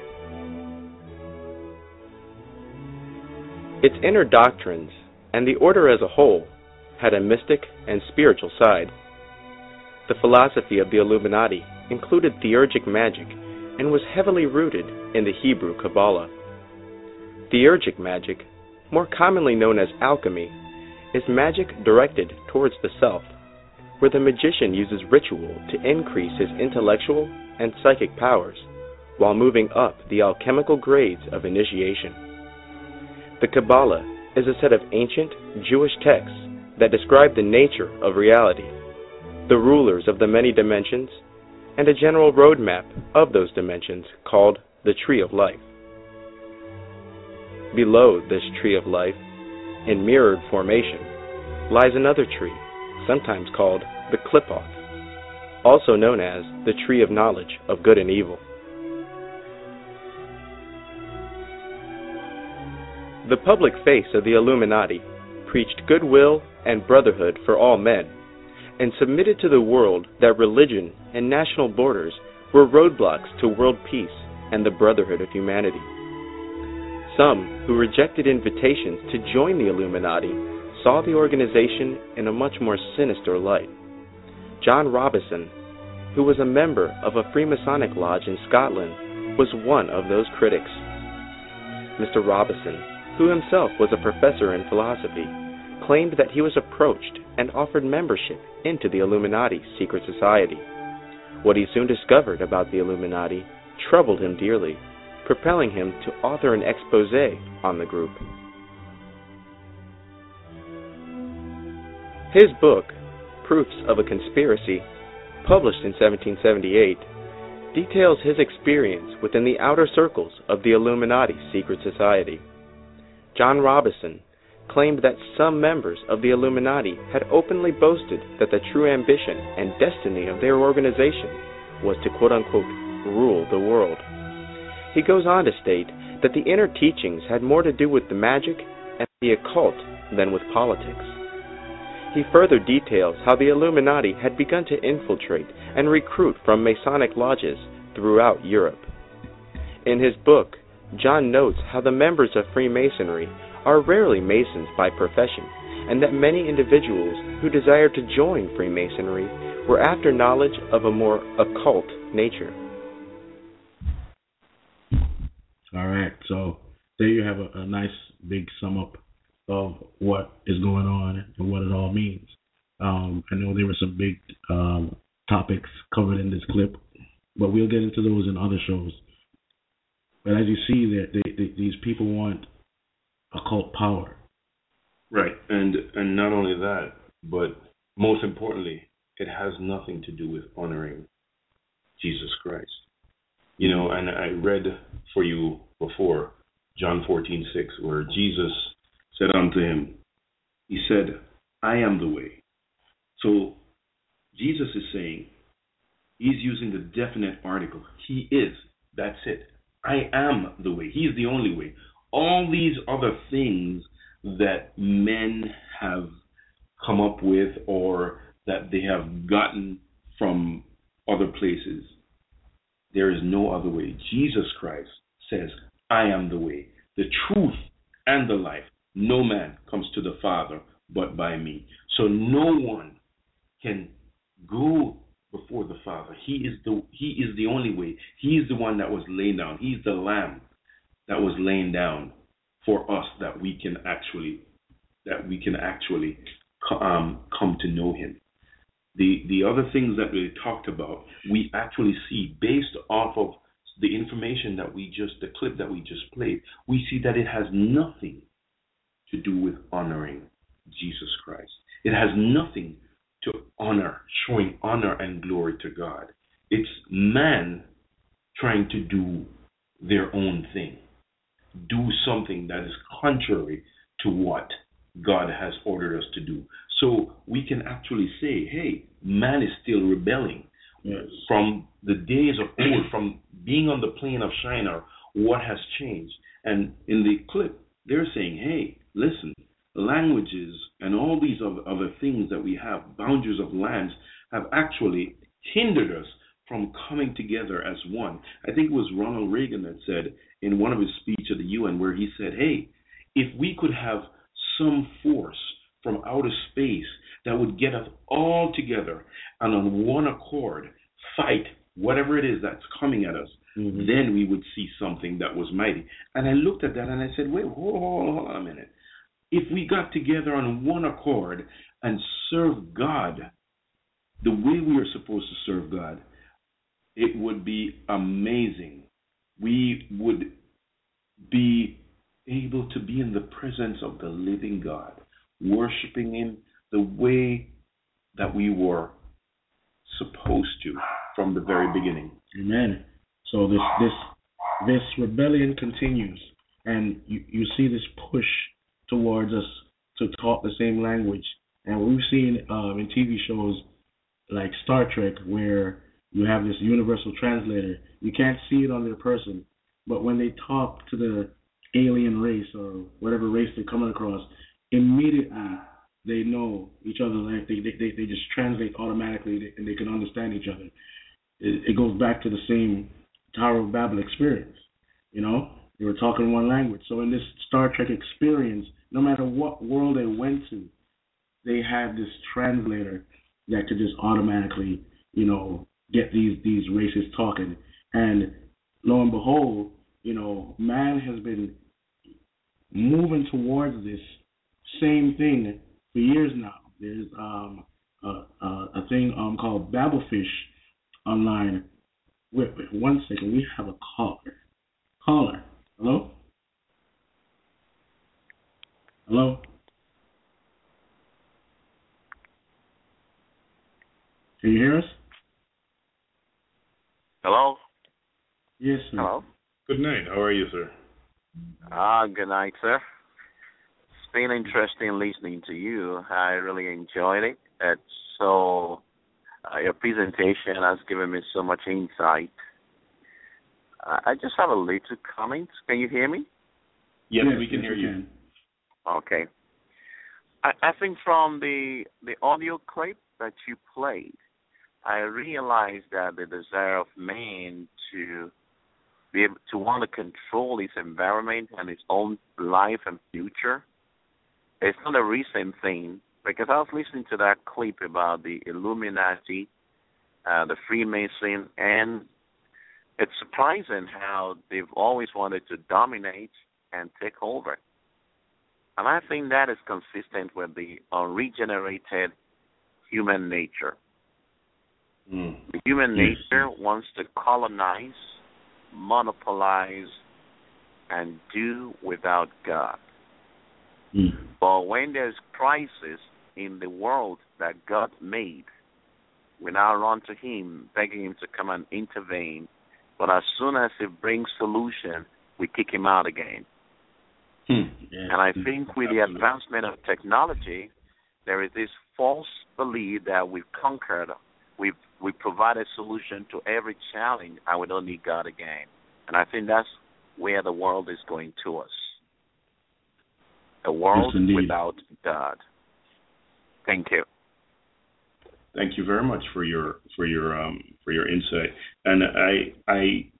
Its inner doctrines and the order as a whole had a mystic and spiritual side. The philosophy of the Illuminati included theurgic magic and was heavily rooted in the Hebrew Kabbalah. Theurgic magic, more commonly known as alchemy, is magic directed towards the self where the magician uses ritual to increase his intellectual and psychic powers while moving up the alchemical grades of initiation. The Kabbalah is a set of ancient Jewish texts that describe the nature of reality, the rulers of the many dimensions, and a general roadmap of those dimensions called the Tree of Life. Below this Tree of Life, in mirrored formation, lies another tree sometimes called the Qliphoth, also known as the Tree of Knowledge of Good and Evil. The public face of the Illuminati preached goodwill and brotherhood for all men, and submitted to the world that religion and national borders were roadblocks to world peace and the brotherhood of humanity. Some who rejected invitations to join the Illuminati saw the organization in a much more sinister light. John Robison, who was a member of a Freemasonic lodge in Scotland, was one of those critics. Mr. Robison, who himself was a professor in philosophy, claimed that he was approached and offered membership into the Illuminati secret society. What he soon discovered about the Illuminati troubled him dearly, propelling him to author an expose on the group. His book, Proofs of a Conspiracy, published in 1778, details his experience within the outer circles of the Illuminati secret society. John Robison claimed that some members of the Illuminati had openly boasted that the true ambition and destiny of their organization was to quote unquote rule the world. He goes on to state that the inner teachings had more to do with the magic and the occult than with politics. He further details how the Illuminati had begun to infiltrate and recruit from Masonic lodges throughout Europe. In his book, John notes how the members of Freemasonry are rarely Masons by profession, and that many individuals who desired to join Freemasonry were after knowledge of a more occult nature. All right, so there you have a, a nice big sum up of what is going on and what it all means. Um, I know there were some big um, topics covered in this clip, but we'll get into those in other shows. But as you see, that they, they, these people want occult power. Right, and and not only that, but most importantly, it has nothing to do with honoring Jesus Christ. You know, and I read for you before John fourteen six, where Jesus said unto him, He said, I am the way. So Jesus is saying, He's using the definite article. He is. That's it. I am the way. He is the only way. All these other things that men have come up with or that they have gotten from other places, there is no other way. Jesus Christ says, I am the way, the truth, and the life. No man comes to the Father but by me. So no one can go before the Father. He is the He is the only way. He is the one that was laid down. He's the Lamb that was laid down for us that we can actually that we can actually um, come to know Him. The the other things that we talked about, we actually see based off of the information that we just the clip that we just played, we see that it has nothing to do with honoring Jesus Christ. It has nothing to honor, showing honor and glory to God. It's man trying to do their own thing, do something that is contrary to what God has ordered us to do. So we can actually say, hey, man is still rebelling. Yes. From the days of old, from being on the plain of Shinar, what has changed? And in the clip, they're saying, hey, listen, languages and all these other things that we have, boundaries of lands, have actually hindered us from coming together as one. I think it was Ronald Reagan that said in one of his speeches at the UN where he said, hey, if we could have some force from outer space that would get us all together and on one accord fight whatever it is that's coming at us, mm-hmm. then we would see something that was mighty. And I looked at that and I said, wait, hold, hold, hold on a minute. If we got together on one accord and serve God the way we are supposed to serve God, it would be amazing. We would be able to be in the presence of the living God, worshiping Him the way that we were supposed to from the very beginning. Amen. So this this this rebellion continues, and you, you see this push towards us to talk the same language, and we've seen um, in TV shows like Star Trek where you have this universal translator. You can't see it on their person, but when they talk to the alien race or whatever race they're coming across, immediately they know each other's language. They, they, they just translate automatically and they can understand each other. It, it goes back to the same Tower of Babel experience. You know, they were talking one language. So in this Star Trek experience, no matter what world they went to, they had this translator that could just automatically, you know, get these these races talking. And lo and behold, you know, man has been moving towards this same thing for years now. There's um, a, a, a thing um, called Babelfish online. Wait, wait, one second. We have a caller. Caller. Hello? Hello? Can you hear us? Hello? Yes, sir. Hello? Good night. How are you, sir? Ah, good night, sir. It's been interesting listening to you. I really enjoyed it. It's so uh, your presentation has given me so much insight. Uh, I just have a little comment. Can you hear me? Yes, yes we can hear you. Okay. I, I think from the the audio clip that you played, I realized that the desire of man to be able to want to control his environment and his own life and future, it's not a recent thing. Because I was listening to that clip about the Illuminati, uh, the Freemason, and it's surprising how they've always wanted to dominate and take over. And I think that is consistent with the unregenerated human nature. Mm. The human yes. nature wants to colonize, monopolize, and do without God. Mm. But when there's crisis in the world that God made, we now run to Him, begging Him to come and intervene. But as soon as He brings solution, we kick Him out again. Hmm. Yeah. And I think with the advancement of technology, there is this false belief that we've conquered, we've we provide a solution to every challenge, and we don't need God again. And I think that's where the world is going to us. A world yes, without God. Thank you. Thank you very much for your for your um, for your insight. And I I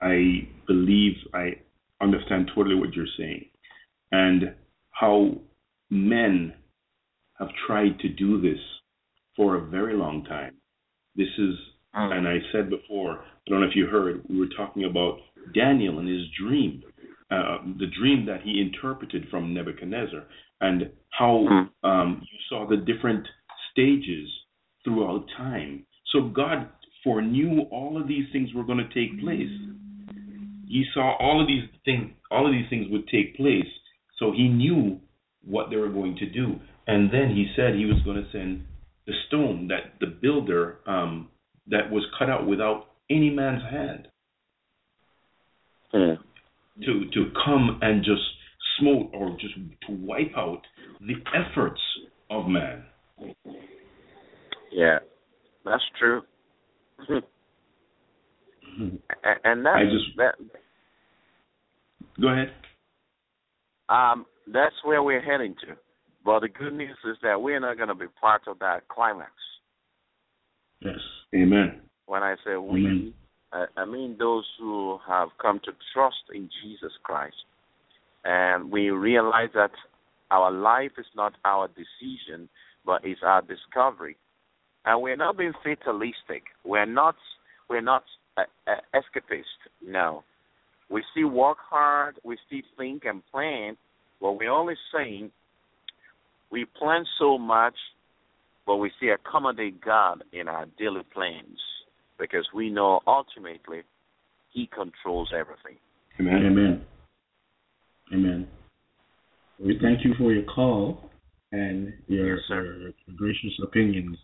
I believe I understand totally what you're saying and how men have tried to do this for a very long time. This is, mm. and I said before, I don't know if you heard, we were talking about Daniel and his dream, uh, the dream that he interpreted from Nebuchadnezzar, and how um, you saw the different stages throughout time. So God foreknew all of these things were going to take place. He saw all of these things. All of these things would take place. So he knew what they were going to do. And then he said he was going to send the stone that the builder um, that was cut out without any man's hand Yeah. to to come and just smote or just to wipe out the efforts of man. Yeah, that's true. And that's I just- that. Go ahead. Um, that's where we're heading to. But the good news is that we're not going to be part of that climax. Yes. Amen. When I say we, Amen. I, I mean those who have come to trust in Jesus Christ. And we realize that our life is not our decision, but it's our discovery. And we're not being fatalistic. We're not. We're not escapist. No, we still work hard. We still think and plan. But we're only saying we plan so much, but we still accommodate God in our daily plans because we know ultimately He controls everything. Amen. Amen. Amen. We thank you for your call and your, Yes, sir. your gracious opinions,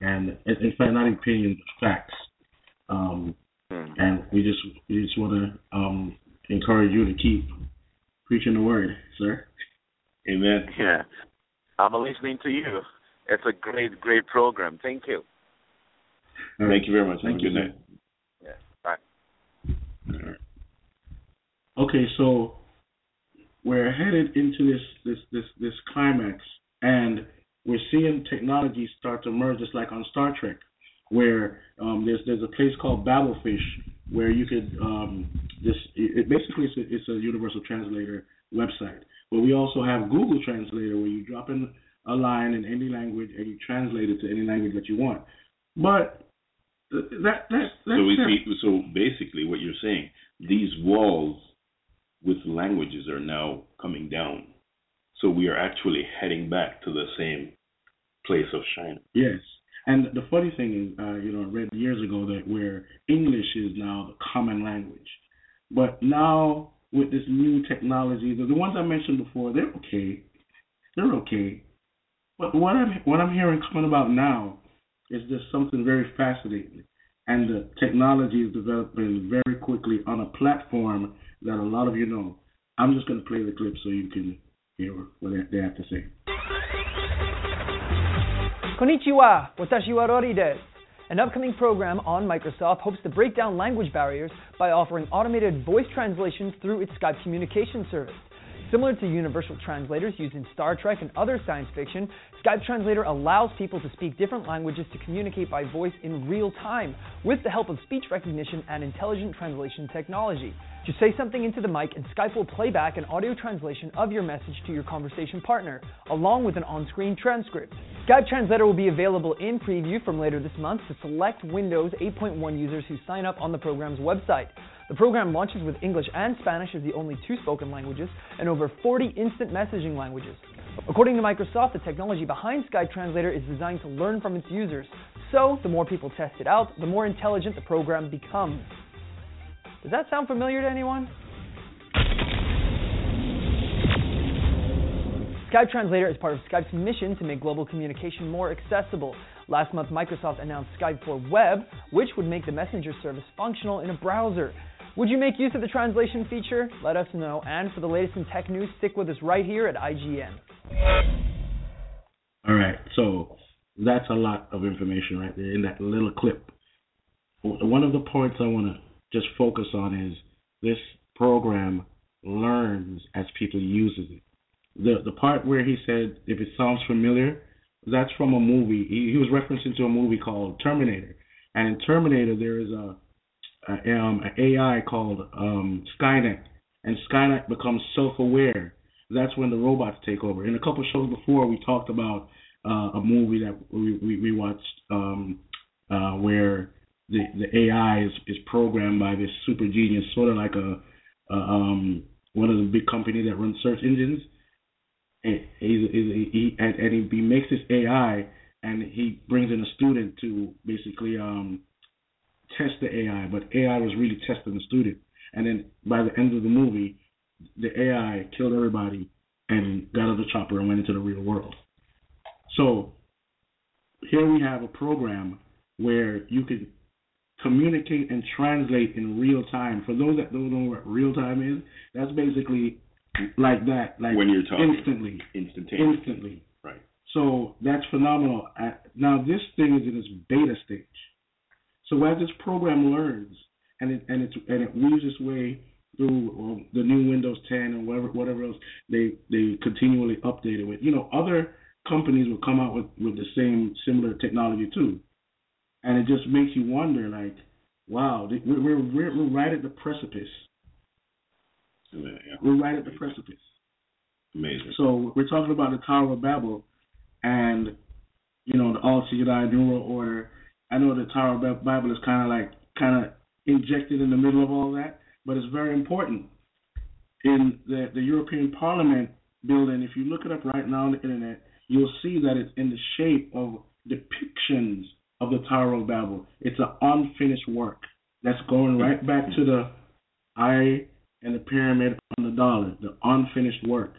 and in in fact, not opinions, but facts. Um, Hmm. and we just we just want to um, encourage you to keep preaching the word, sir. Amen. Yeah, I'm listening to you. It's a great, great program. Thank you. Thank you very much. Thank Have you, good night. Yeah. Bye. Okay, so we're headed into this this this this climax, and we're seeing technology start to merge, just like on Star Trek, where um, there's there's a place called Babelfish where you could um, just it, it basically it's a, it's a universal translator website, but we also have Google Translator where you drop in a line in any language and you translate it to any language that you want. But th- that that that's So we see. So basically, what you're saying, these walls with languages are now coming down. So we are actually heading back to the same place of Shinar. Yes. And the funny thing is, uh, you know, I read years ago that where English is now the common language. But now with this new technology, the, the ones I mentioned before, they're okay. They're okay. But what I'm what I'm hearing coming about now is just something very fascinating. And the technology is developing very quickly on a platform that a lot of you know. I'm just going to play the clip so you can hear what they have to say. Konnichiwa, watashi wa Rory desu. An upcoming program on Microsoft hopes to break down language barriers by offering automated voice translations through its Skype communication service. Similar to universal translators used in Star Trek and other science fiction, Skype Translator allows people to speak different languages to communicate by voice in real time with the help of speech recognition and intelligent translation technology. Just say something into the mic and Skype will play back an audio translation of your message to your conversation partner, along with an on-screen transcript. Skype Translator will be available in preview from later this month to select Windows 8.1 users who sign up on the program's website. The program launches with English and Spanish as the only two spoken languages and over 40 instant messaging languages. According to Microsoft, the technology behind Skype Translator is designed to learn from its users. So, the more people test it out, the more intelligent the program becomes. Does that sound familiar to anyone? Skype Translator is part of Skype's mission to make global communication more accessible. Last month, Microsoft announced Skype for Web, which would make the messenger service functional in a browser. Would you make use of the translation feature? Let us know. And for the latest in tech news, stick with us right here at IGN. All right, so that's a lot of information right there in that little clip. One of the points I want to just focus on is this program learns as people uses it. The the part where he said if it sounds familiar, that's from a movie. He, he was referencing to a movie called Terminator, and in Terminator there is a, a um an AI called um Skynet, and Skynet becomes self-aware. That's when the robots take over. In a couple shows before, we talked about uh, a movie that we we, we watched um, uh, where the the AI is, is programmed by this super genius, sort of like a, a um one of the big companies that run search engines. And he's, he's, he and, he, makes this AI and he brings in a student to basically um test the AI, but AI was really testing the student. And then by the end of the movie, the AI killed everybody and got out of the chopper and went into the real world. So here we have a program where you can communicate and translate in real time. For those that don't know what real time is, that's basically like that, like when you're talking instantly, instantaneously. instantly. Right. So that's phenomenal. Now this thing is in its beta stage. So as this program learns and it and it and it weaves its way through well, the new Windows 10 and whatever whatever else they they continually update it with. You know, other companies will come out with with the same similar technology too, and it just makes you wonder, like, wow, we're we're we're, we're right at the precipice. Yeah, We're right at the precipice. Amazing. So we're talking about the Tower of Babel, and you know the All Seeing New World Order. I know the Tower of Babel is kind of like kind of injected in the middle of all that, but it's very important. In the the European Parliament building, if you look it up right now on the internet, you'll see that it's in the shape of depictions of the Tower of Babel. It's an unfinished work that's going right back to the eye and the pyramid on the dollar, the unfinished work.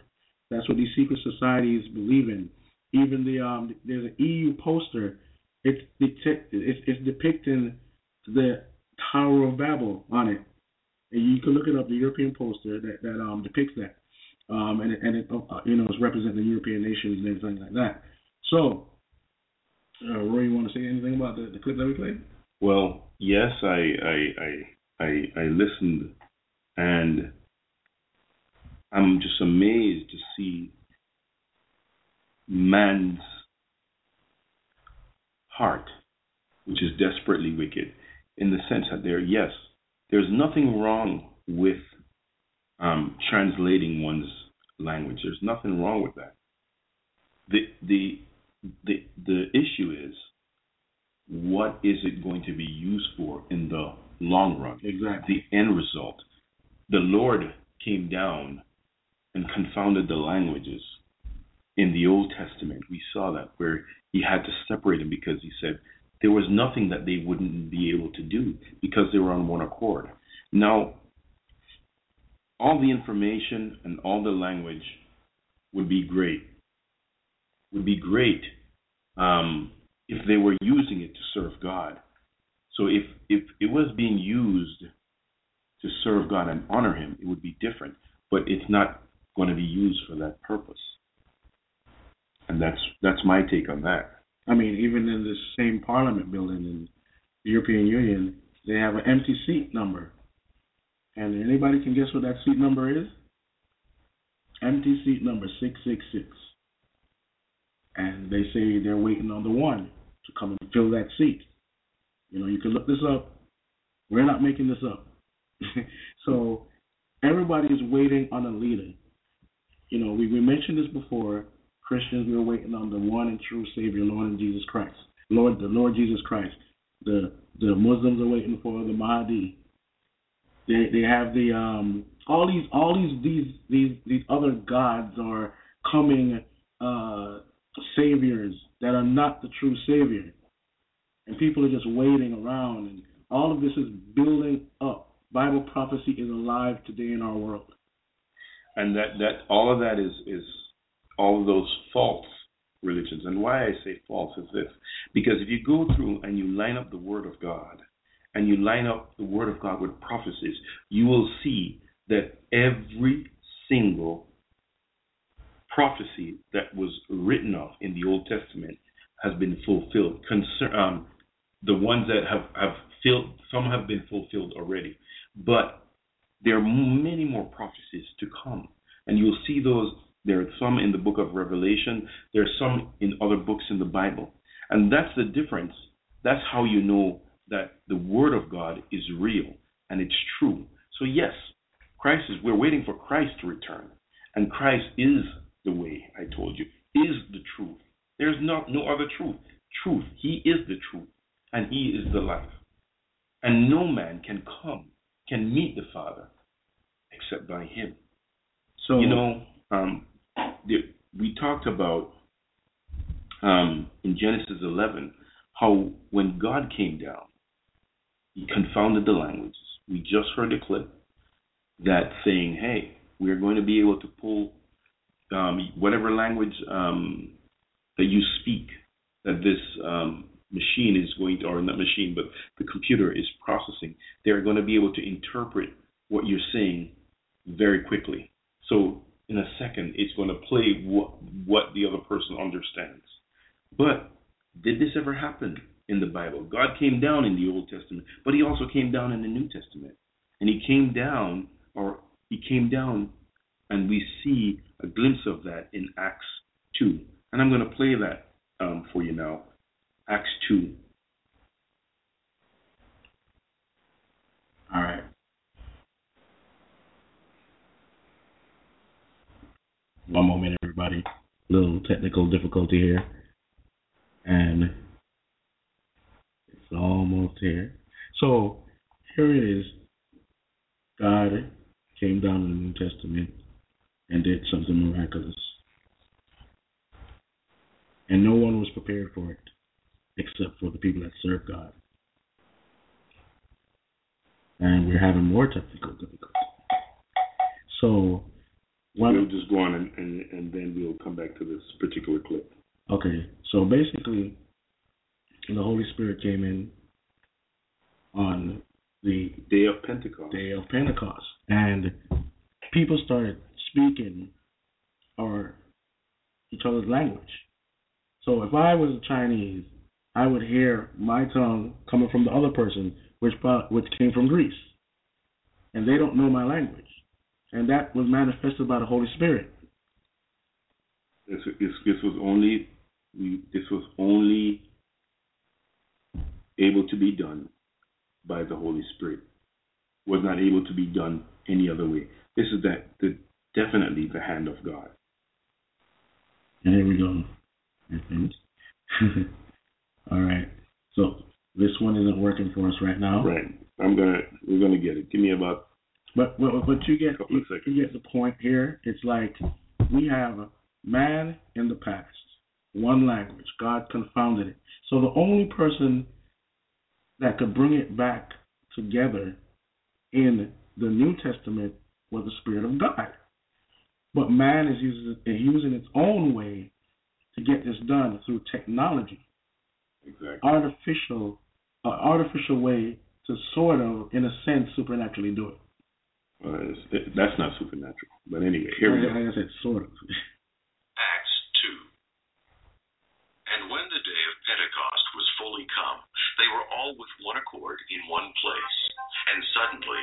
That's what these secret societies believe in. Even the um, there's an EU poster. It's depict, it's, it's depicting the Tower of Babel on it, and you can look it up. The European poster that that um depicts that, um, and and it uh, you know it's representing the European nations and everything like that. So, uh, Roy, you want to say anything about the, the clip that we played? Well, yes, I I I I, I listened, and I'm just amazed to see man's heart, which is desperately wicked, in the sense that there, yes, there's nothing wrong with um, translating one's language. There's nothing wrong with that. The the the the issue is what is it going to be used for in the long run? Exactly. The end result. The Lord came down and confounded the languages. In the Old Testament, we saw that where he had to separate them because he said there was nothing that they wouldn't be able to do because they were on one accord. Now, all the information and all the language would be great. Would be great um, if they were using it to serve God. So if if it was being used to serve God and honor Him, it would be different. But it's not going to be used for that purpose. And that's that's my take on that. I mean, even in this same Parliament building in the European Union, they have an empty seat number. And anybody can guess what that seat number is? Empty seat number 666. And they say they're waiting on the one to come and fill that seat. You know, you can look this up. We're not making this up. so everybody is waiting on a leader. You know, we, we mentioned this before. Christians, we are waiting on the one and true Savior, Lord and Jesus Christ. Lord, the Lord Jesus Christ. The the Muslims are waiting for the Mahdi. They they have the um all these all these these these these other gods are coming uh saviors that are not the true savior. And people are just waiting around and all of this is building up. Bible prophecy is alive today in our world. And that, that all of that is is all of those false religions. And why I say false is this. Because if you go through and you line up the Word of God and you line up the Word of God with prophecies, you will see that every single prophecy that was written of in the Old Testament has been fulfilled. Concern, um, the ones that have, have filled, some have been fulfilled already. But there are many more prophecies to come. And you'll see those there are some in the book of Revelation. There are some in other books in the Bible. And that's the difference. That's how you know that the Word of God is real and it's true. So, yes, Christ is, we're waiting for Christ to return. And Christ is the way, I told you, is the truth. There's no, no other truth. Truth. He is the truth. And He is the life. And no man can come, can meet the Father except by him. So you know, um, the, we talked about um, in Genesis 11 how when God came down, he confounded the languages. We just heard a clip that saying, "Hey, we're going to be able to pull um, whatever language um, that you speak that this um, machine is going to, or not machine, but the computer is processing. They're going to be able to interpret what you're saying very quickly. So in a second, it's going to play what what the other person understands. But did this ever happen in the Bible? God came down in the Old Testament, but He also came down in the New Testament, and He came down, or He came down, and we see a glimpse of that in Acts two. And I'm going to play that um, for you now. Acts two. All right. One moment, everybody. Little technical difficulty here. And it's almost here. So here it is. God came down in the New Testament and did something miraculous. And no one was prepared for it except for the people that serve God. And we're having more technical difficulties. So one, we'll just go on and, and, and then we'll come back to this particular clip. Okay, so basically, the Holy Spirit came in on the day of Pentecost. Day of Pentecost, and people started speaking or each other's language. So if I was Chinese, I would hear my tongue coming from the other person, which which came from Greece, and they don't know my language and that was manifested by the Holy Spirit. This, this, this was only this was only able to be done by the Holy Spirit. Was not able to be done any other way. This is that the definitely the hand of God. And here we go. All right. So this one isn't working for us right now. Right. I'm gonna we're gonna get it. Give me about but but, but you get you, you get the point here. It's like we have man in the past, one language. God confounded it. So the only person that could bring it back together in the New Testament was the Spirit of God. But man is using, using its own way to get this done through technology, exactly. artificial, uh, artificial way to sort of, in a sense, supernaturally do it. Uh, it, that's not supernatural. But anyway, here we go. I said sort of. Acts 2. And when the day of Pentecost was fully come, they were all with one accord in one place. And suddenly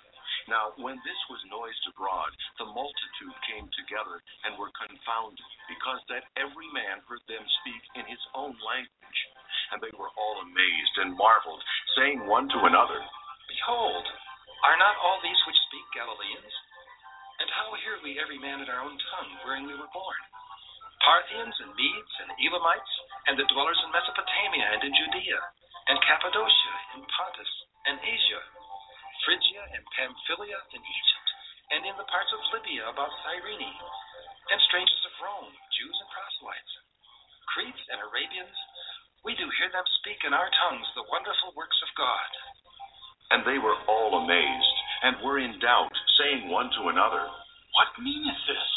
Now, when this was noised abroad, the multitude came together and were confounded, because that every man heard them speak in his own language. And they were all amazed and marveled, saying one to another, Behold, are not all these which speak Galileans? And how hear we every man in our own tongue wherein we were born? Parthians and Medes and Elamites, and the dwellers in Mesopotamia and in Judea, and Cappadocia, and Pontus, and Asia, Phrygia and Pamphylia, in Egypt, and in the parts of Libya about Cyrene, and strangers of Rome, Jews and proselytes, Cretes and Arabians, we do hear them speak in our tongues the wonderful works of God. And they were all amazed, and were in doubt, saying one to another, What meaneth this?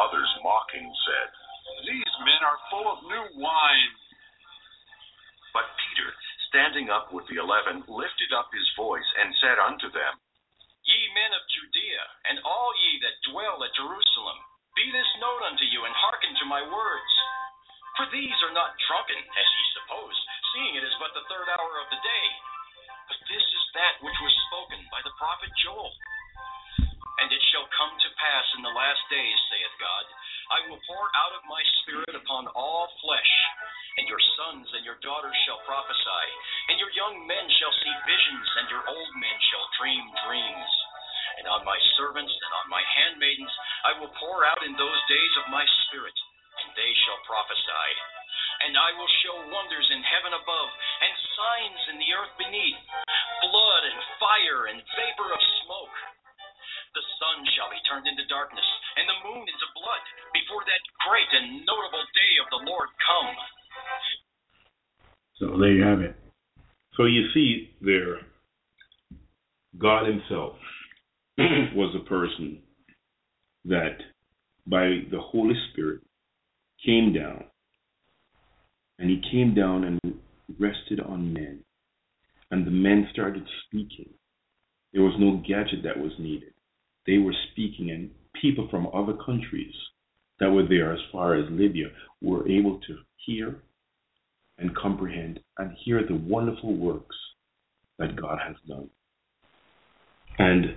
Others mocking said, These men are full of new wine. But Peter, standing up with the eleven, lifted up his voice, and said unto them, Ye men of Judea, and all ye that dwell at Jerusalem, be this known unto you, and hearken to my words. For these are not drunken, as ye suppose, seeing it is but the third hour of the day. But this is that which was spoken by the prophet Joel. And it shall come to pass in the last days, saith God, I will pour out of my spirit upon all flesh, and your sons and your daughters shall prophesy, and your young men shall see visions, and your old men shall dream dreams. And on my servants and on my handmaidens I will pour out in those days of my spirit, and they shall prophesy. And I will show wonders in heaven above, and signs in the earth beneath blood and fire and vapor of smoke. The sun shall be turned into darkness, and the moon into blood, before that great and notable day of the Lord come. So there you have it. So you see there, God Himself was a person that by the Holy Spirit came down and he came down and rested on men. And the men started speaking. There was no gadget that was needed. They were speaking, and people from other countries that were there, as far as Libya, were able to hear and comprehend and hear the wonderful works that God has done. And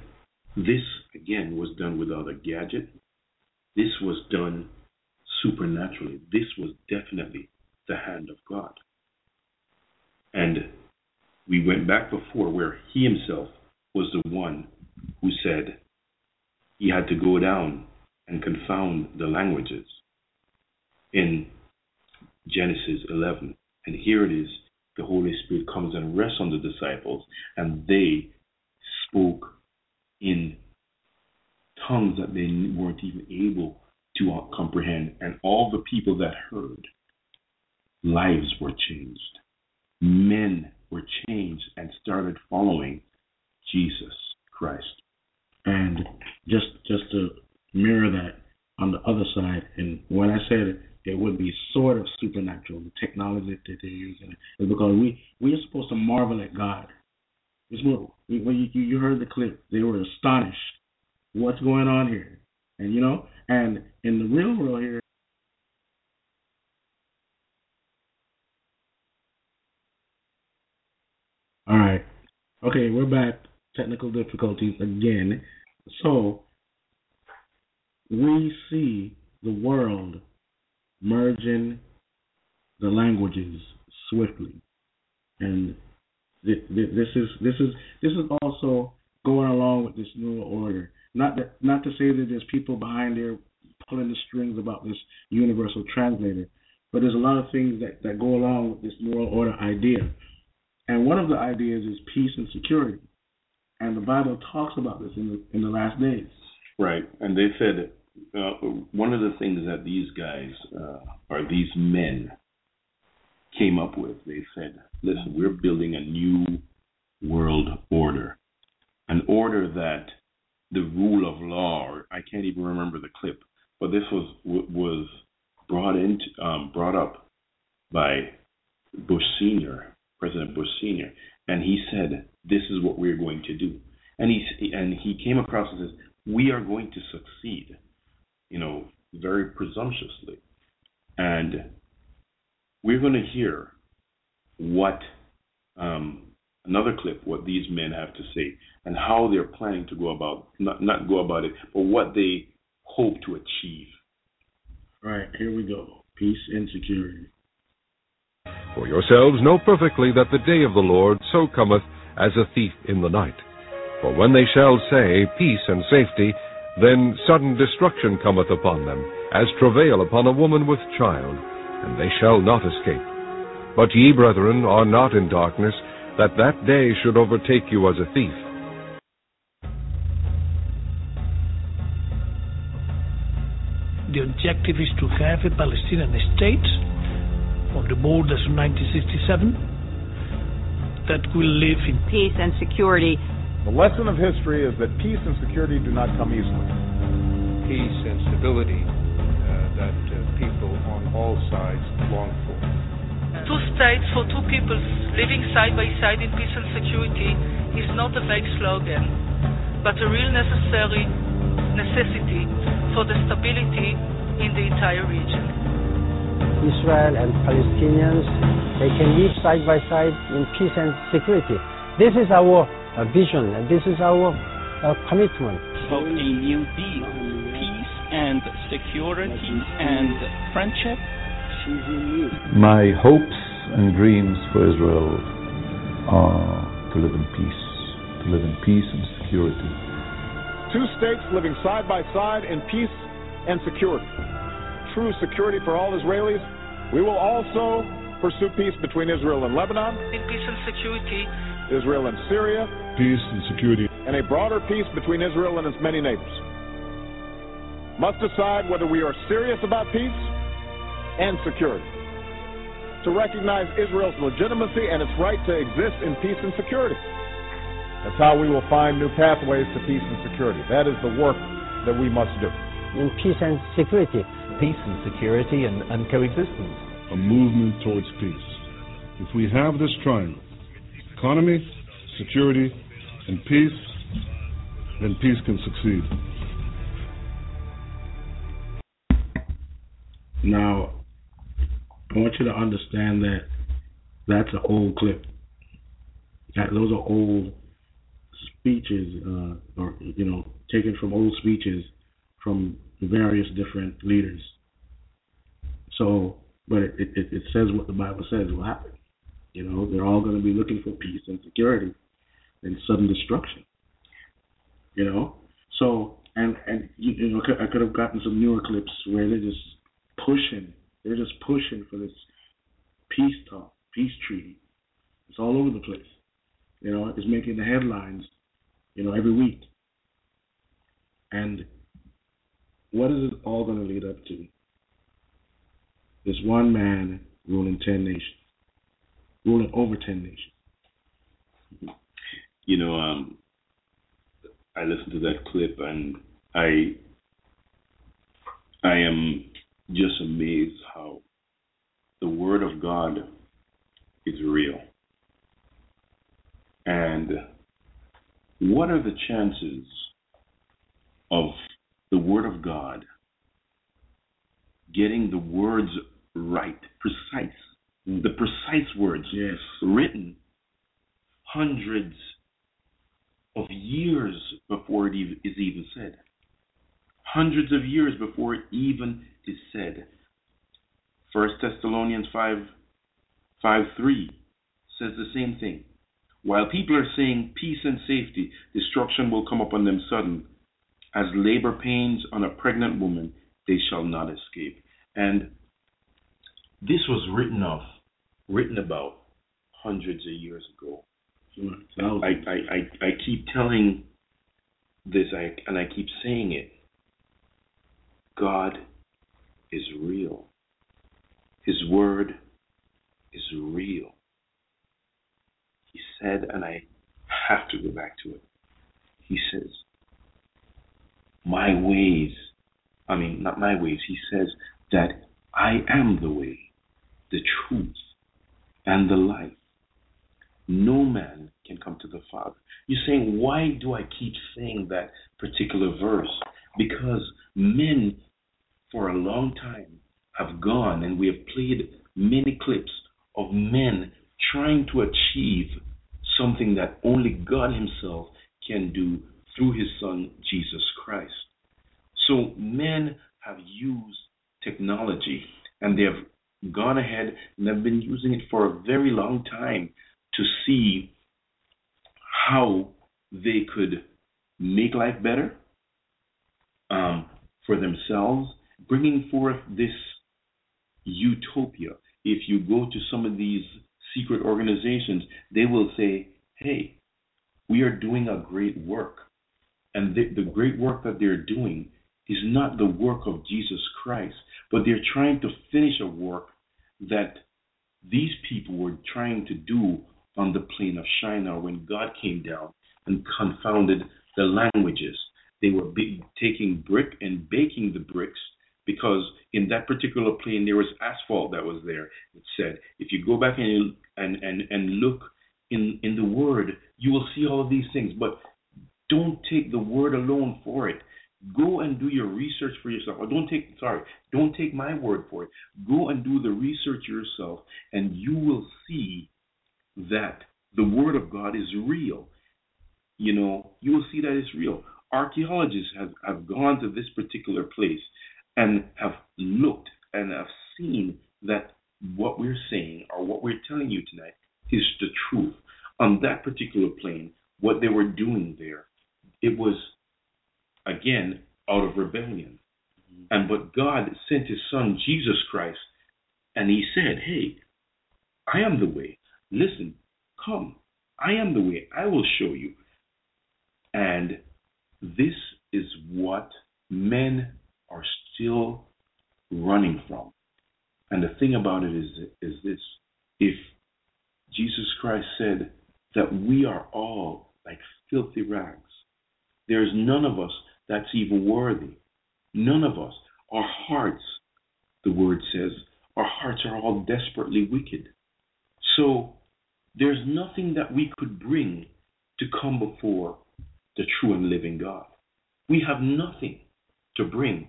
this, again, was done without a gadget. This was done supernaturally. This was definitely the hand of God. And we went back before where he himself was the one who said he had to go down and confound the languages in Genesis 11. And here it is the Holy Spirit comes and rests on the disciples, and they spoke in tongues that they weren't even able to uh, comprehend. And all the people that heard, lives were changed. Men were changed and started following Jesus Christ. And just just to mirror that on the other side, and when I said it would be sort of supernatural, the technology that they're using, is because we we are supposed to marvel at God. It's when you, you heard the clip, they were astonished. What's going on here? And you know, and in the real world here, All right. Okay, we're back. Technical difficulties again. So, we see the world merging the languages swiftly. And this is this is this is also going along with this new order. Not that not to say that there's people behind there pulling the strings about this universal translator, but there's a lot of things that, that go along with this new order idea. And one of the ideas is peace and security. And the Bible talks about this in the in the last days. Right. And they said uh, one of the things that these guys uh, or these men came up with, they said, listen, we're building a new world order, an order that the rule of law, or I can't even remember the clip, but this was was brought into um, brought up by Bush Senior President Bush Sr., and he said, "This is what we're going to do." And he and he came across and says, "We are going to succeed," you know, very presumptuously, and we're going to hear what um, another clip, what these men have to say, and how they're planning to go about not not go about it, but what they hope to achieve. All right, here we go. Peace and security. For yourselves know perfectly that the day of the Lord so cometh as a thief in the night. For when they shall say, Peace and safety, then sudden destruction cometh upon them, as travail upon a woman with child, and they shall not escape. But ye, brethren, are not in darkness, that that day should overtake you as a thief. The objective is to have a Palestinian state on the borders of 1967 that will live in peace and security. The lesson of history is that peace and security do not come easily. Peace and stability uh, that uh, people on all sides long for. Two states for two peoples living side by side in peace and security is not a vague slogan, but a real necessary necessity for the stability in the entire region. Israel and Palestinians, they can live side by side in peace and security. This is our uh, vision and this is our uh, commitment. Of a new deal, peace and security and friendship. My hopes and dreams for Israel are to live in peace, to live in peace and security. Two states living side by side in peace and security. True security for all Israelis. We will also pursue peace between Israel and Lebanon. In peace and security. Israel and Syria. Peace and security. And a broader peace between Israel and its many neighbors. Must decide whether we are serious about peace and security. To recognize Israel's legitimacy and its right to exist in peace and security. That's how we will find new pathways to peace and security. That is the work that we must do. In peace and security. Peace and security and, and coexistence. A movement towards peace. If we have this triangle economy, security, and peace then peace can succeed. Now, I want you to understand that that's an old clip. That those are old speeches, uh, or you know, taken from old speeches from various different leaders. So, but it, it, it says what the Bible says will happen. You know, they're all going to be looking for peace and security and sudden destruction. You know, so and and you, you know, I could have gotten some newer clips where they're just pushing, they're just pushing for this peace talk, peace treaty. It's all over the place. You know, it's making the headlines you know, every week. And what is it all going to lead up to? This one man ruling 10 nations, ruling over 10 nations. You know, um, I listened to that clip and I I am just amazed how the word of God is real. And what are the chances of the Word of God getting the words right, precise, hmm. the precise words yes. written hundreds of years before it is even said? Hundreds of years before it even is said. First Thessalonians 5 5 3 says the same thing. While people are saying peace and safety, destruction will come upon them sudden. As labor pains on a pregnant woman, they shall not escape. And this was written of, written about hundreds of years ago. I, I, I, I keep telling this I, and I keep saying it. God is real. His word is real he said, and I have to go back to it. He says, My ways, I mean, not my ways, he says that I am the way, the truth, and the life. No man can come to the Father. You're saying, why do I keep saying that particular verse? Because men, for a long time, have gone and we have played many clips of men trying to achieve something that only God Himself can do through His Son, Jesus Christ. So men have used technology and they have gone ahead and have been using it for a very long time to see how they could make life better um, for themselves, bringing forth this utopia. If you go to some of these secret organizations, they will say, hey, we are doing a great work. And the, the great work that they're doing is not the work of Jesus Christ, but they're trying to finish a work that these people were trying to do on the plain of Shinar when God came down and confounded the languages. They were taking brick and baking the bricks because in that particular plain there was asphalt that was there. It said, if you go back and and and, and look in in the word, you will see all of these things. But don't take the word alone for it. Go and do your research for yourself. Or don't take sorry, don't take my word for it. Go and do the research yourself, and you will see that the word of God is real. You know, you will see that it's real. Archaeologists have, have gone to this particular place and have looked and have seen that what we're saying or what we're telling you tonight is the truth. on that particular plain, what they were doing there, it was again out of rebellion. And but God sent his son Jesus Christ and he said, Hey, I am the way. Listen, come. I am the way. I will show you. And this is what men are still running from. And the thing about it is, is this if Jesus Christ said that we are all like filthy rags, there is none of us that's even worthy. None of us. Our hearts, the word says, our hearts are all wicked. So there's nothing that we could bring to come before the true and living God. We have nothing to bring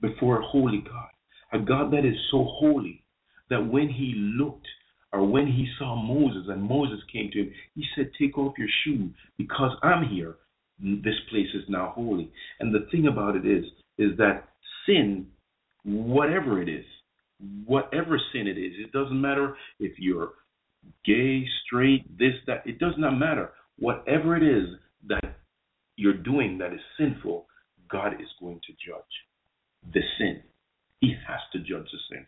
before a holy God, a God that is so holy that when he looked or when he saw Moses and Moses came to him, he said, Take off your shoe because I'm here. This place is now holy. And the thing about it is, is that sin, whatever it is, whatever sin it is, it doesn't matter if you're gay, straight, this, that, it does not matter. Whatever it is that you're doing that is sinful, God is going to judge the sin. He has to judge the sin.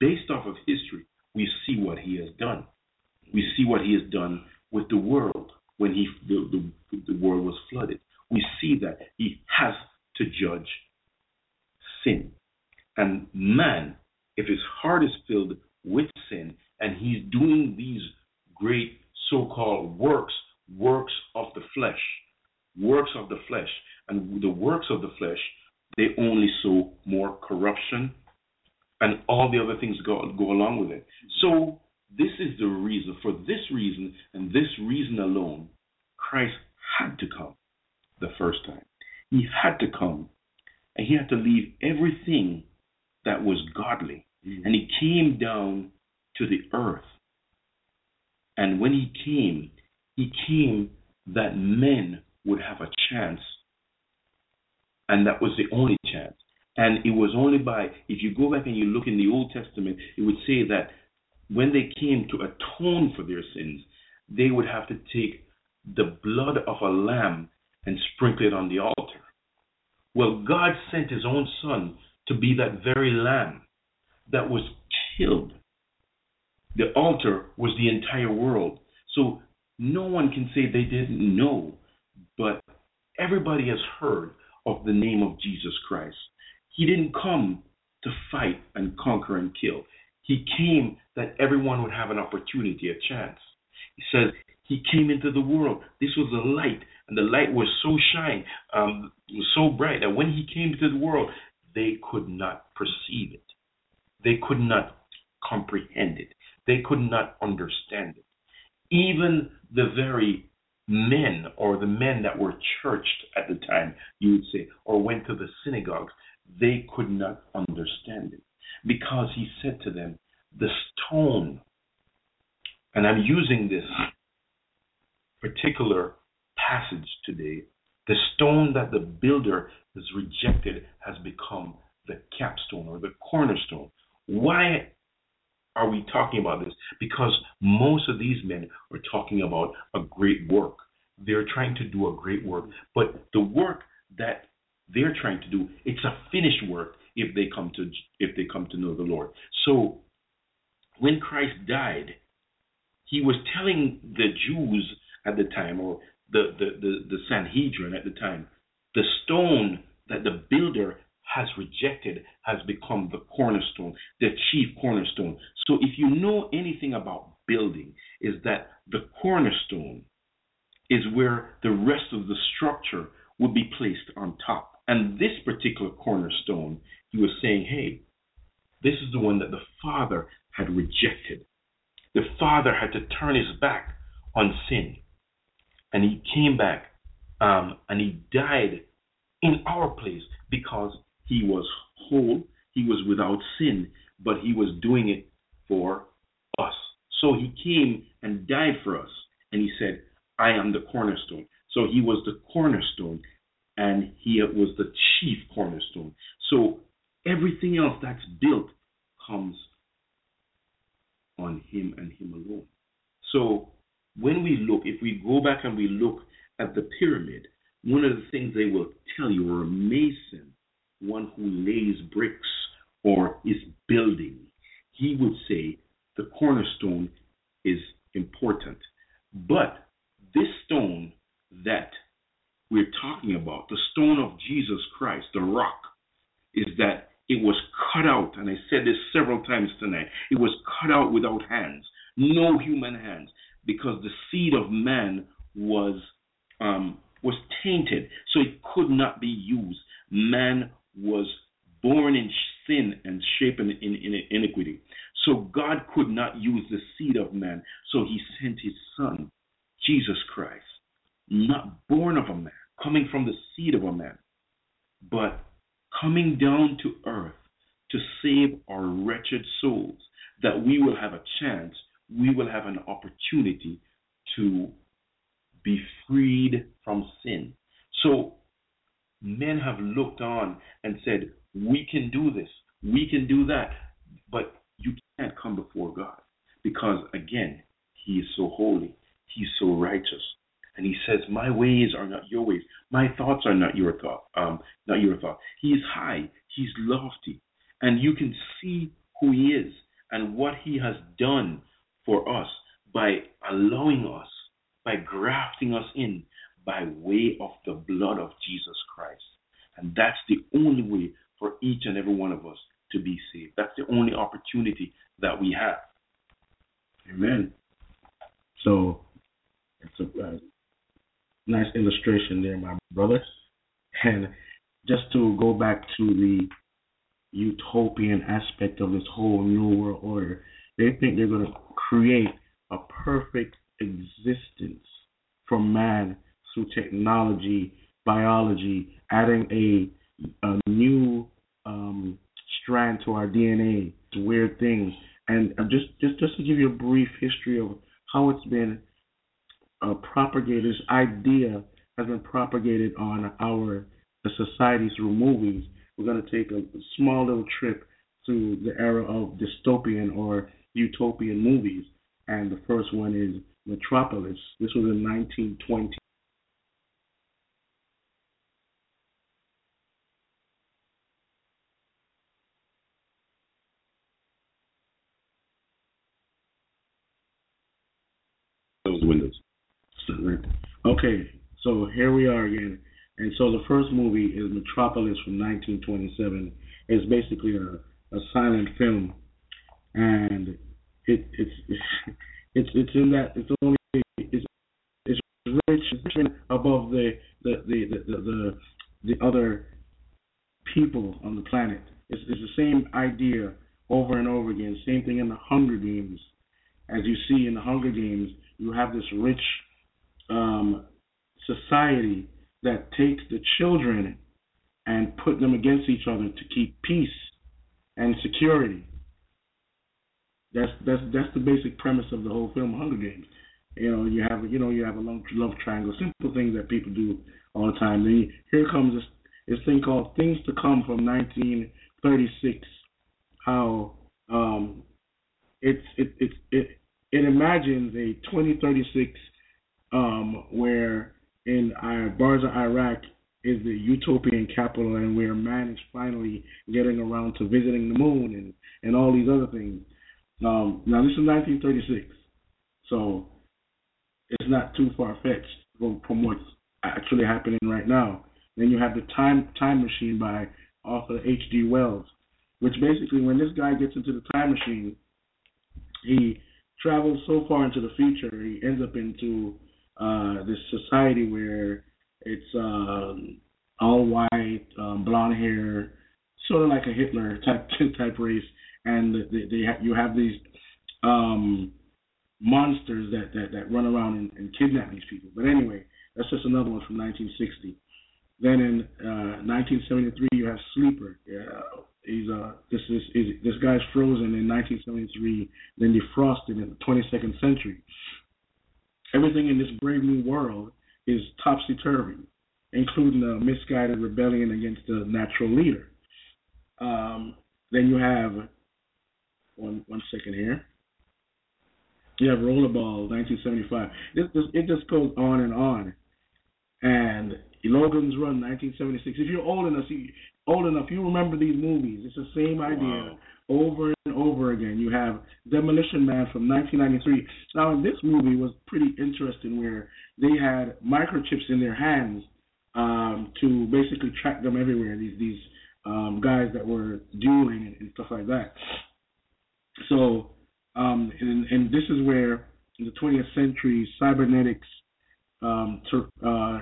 Based off of history, we see what he has done. We see what he has done with the world when he the, the, the world was flooded. We see that he has to judge sin. And man, if his heart is filled with sin and he's doing these great so called works, works of the flesh, works of the flesh, and the works of the flesh, they only sow more corruption and all the other things go, go along with it. So, this is the reason, for this reason and this reason alone, Christ had to come the first time. He had to come and he had to leave everything that was godly. Mm-hmm. And he came down to the earth. And when he came, he came that men would have a chance. And that was the only chance. And it was only by, if you go back and you look in the Old Testament, it would say that when they came to atone for their sins, they would have to take the blood of a lamb and sprinkle it on the altar. Well, God sent his own son to be that very lamb that was killed. The altar was the entire world. So no one can say they didn't know, but everybody has heard of the name of Jesus Christ. He didn't come to fight and conquer and kill. He came that everyone would have an opportunity, a chance. He says he came into the world. This was the light, and the light was so shine, um, so bright that when he came into the world, they could not perceive it. They could not comprehend it. They could not understand it. Even the very men or the men that were churched at the time, you would say, or went to the synagogues, they could not understand it because he said to them, The stone, and I'm using this particular passage today, the stone that the builder has rejected has become the capstone or the cornerstone. Are we talking about this? Because most of these men are talking about a great work. They're trying to do a great work, but the work that they're trying to do, it's a finished work if they come to if they come to know the Lord. So when Christ died, he was telling the Jews at the time, or the, the, the, the Sanhedrin at the time, the stone that the builder has rejected has become the cornerstone, the chief cornerstone. So if you know anything about building, is that the cornerstone is where the rest of the structure would be placed on top. And this particular cornerstone, he was saying, hey, this is the one that the Father had rejected. The Father had to turn his back on sin. And he came back um, and he died in our place because he was whole, he was without sin, but he was doing it for us. So he came and died for us. And he said, I am the cornerstone. So he was the cornerstone and he was the chief cornerstone. So everything else that's built comes on him and him alone. So when we look, if we go back and we look at the pyramid, one of the things they will tell you, or a mason, one who lays bricks or is building, he would say the cornerstone is important. But this stone that we're talking about, the stone of Jesus Christ, the rock, is that it was cut out, and I said this several times tonight, it was cut out without hands, no human hands, because the seed of man was um, was tainted, so it could not be used. Man was born in sin and shapen in, in iniquity. So God could not use the seed of man. So he sent his son, Jesus Christ, not born of a man, coming from the seed of a man, but coming down to earth to save our wretched souls, that we will have a chance, we will have an opportunity to be freed from sin. So men have looked on and said, We can do this, we can do that, but you can't come before God because, again, He is so holy, He's so righteous. And he says, "My ways are not your ways. My thoughts are not your thought. Um, not your thought. He is high. He's lofty, and you can see who he is and what he has done for us by allowing us, by grafting us in, by way of the blood of Jesus Christ. And that's the only way for each and every one of us to be saved. That's the only opportunity that we have. Amen. So it's a uh, nice illustration there, my brother. And just to go back to the utopian aspect of this whole new world order, they think they're going to create a perfect existence for man through technology, biology, adding a, a new um, strand to our DNA, to weird things. And just, just just to give you a brief history of how it's been uh, propagated, this idea has been propagated on our the society through movies. We're going to take a small little trip to the era of dystopian or utopian movies. And the first one is Metropolis. This was in 1920. Those windows. Okay, so here we are again. And so the first movie is Metropolis from 1927. It's basically a, a silent film, and it, it's it's it's in that it's only it's it's rich it's above the the the the the, the other people on the planet. It's, it's the same idea over and over again. Same thing in the Hunger Games. As you see in the Hunger Games, you have this rich um, society that takes the children and put them against each other to keep peace and security. That's that's that's the basic premise of the whole film, Hunger Games. You know, you have you know you have a love, love triangle, simple things that people do all the time. Then here comes this this thing called Things to Come from 1936. How um, it's it it it it imagines a 2036 um, where in Basra, Iraq, is the utopian capital, and where man is finally getting around to visiting the moon and and all these other things. Um, now this is 1936, so it's not too far fetched from, from what's actually happening right now. Then you have the Time Time Machine by author H.G. Wells, which basically, when this guy gets into the time machine, he travels so far into the future, he ends up into uh, this society where it's um, all white, um, blonde hair, sort of like a Hitler type type race, and they, they ha- you have these um, monsters that, that, that run around and, and kidnap these people. But anyway, that's just another one from 1960. Then in uh, 1973, you have Sleeper. Yeah, he's uh, this is this guy's frozen in 1973, then defrosted in the 22nd century everything in this brave new world is topsy turvy, including a misguided rebellion against the natural leader. Um, then you have one one second here. You have Rollerball, 1975. It just, it just goes on and on. And Logan's Run, 1976. If you're old enough, you, old enough, you remember these movies. It's the same idea wow. Over and over again. You have Demolition Man from 1993. Now, this movie was pretty interesting, where they had microchips in their hands um, to basically track them everywhere. These these um, guys that were dueling and, and stuff like that. So, um, and, and this is where the 20th century cybernetics um, uh,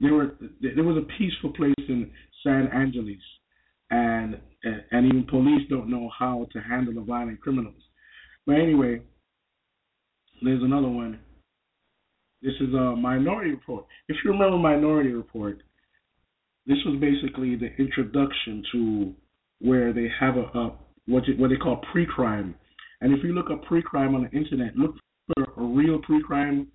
there were there was a peaceful place in San Angeles, and and even police don't know how to handle the violent criminals. But anyway, there's another one. This is a Minority Report. If you remember Minority Report, this was basically the introduction to where they have a, a what what they call pre-crime. And if you look up pre-crime on the internet, look for a real pre-crime.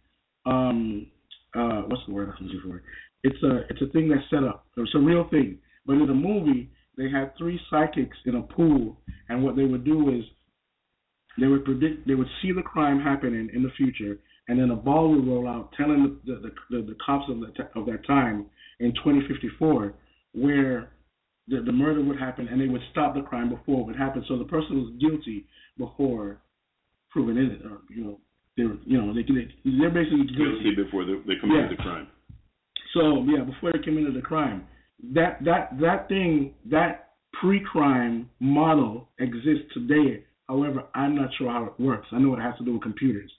Um, uh, what's the word I'm looking for? It's a it's a thing that's set up. It's a real thing. But in the movie, they had three psychics in a pool, and what they would do is they would predict, they would see the crime happening in the future, and then a ball would roll out telling the the, the, the cops of that of that time in 2054 where the, the murder would happen, and they would stop the crime before it would happen. So the person was guilty before proven innocent, or you know, they're you know they they they're basically guilty, guilty before they, they committed yeah. the crime. So yeah, before they committed the crime, that that that thing that pre-crime model exists today. However, I'm not sure how it works. I know it has to do with computers,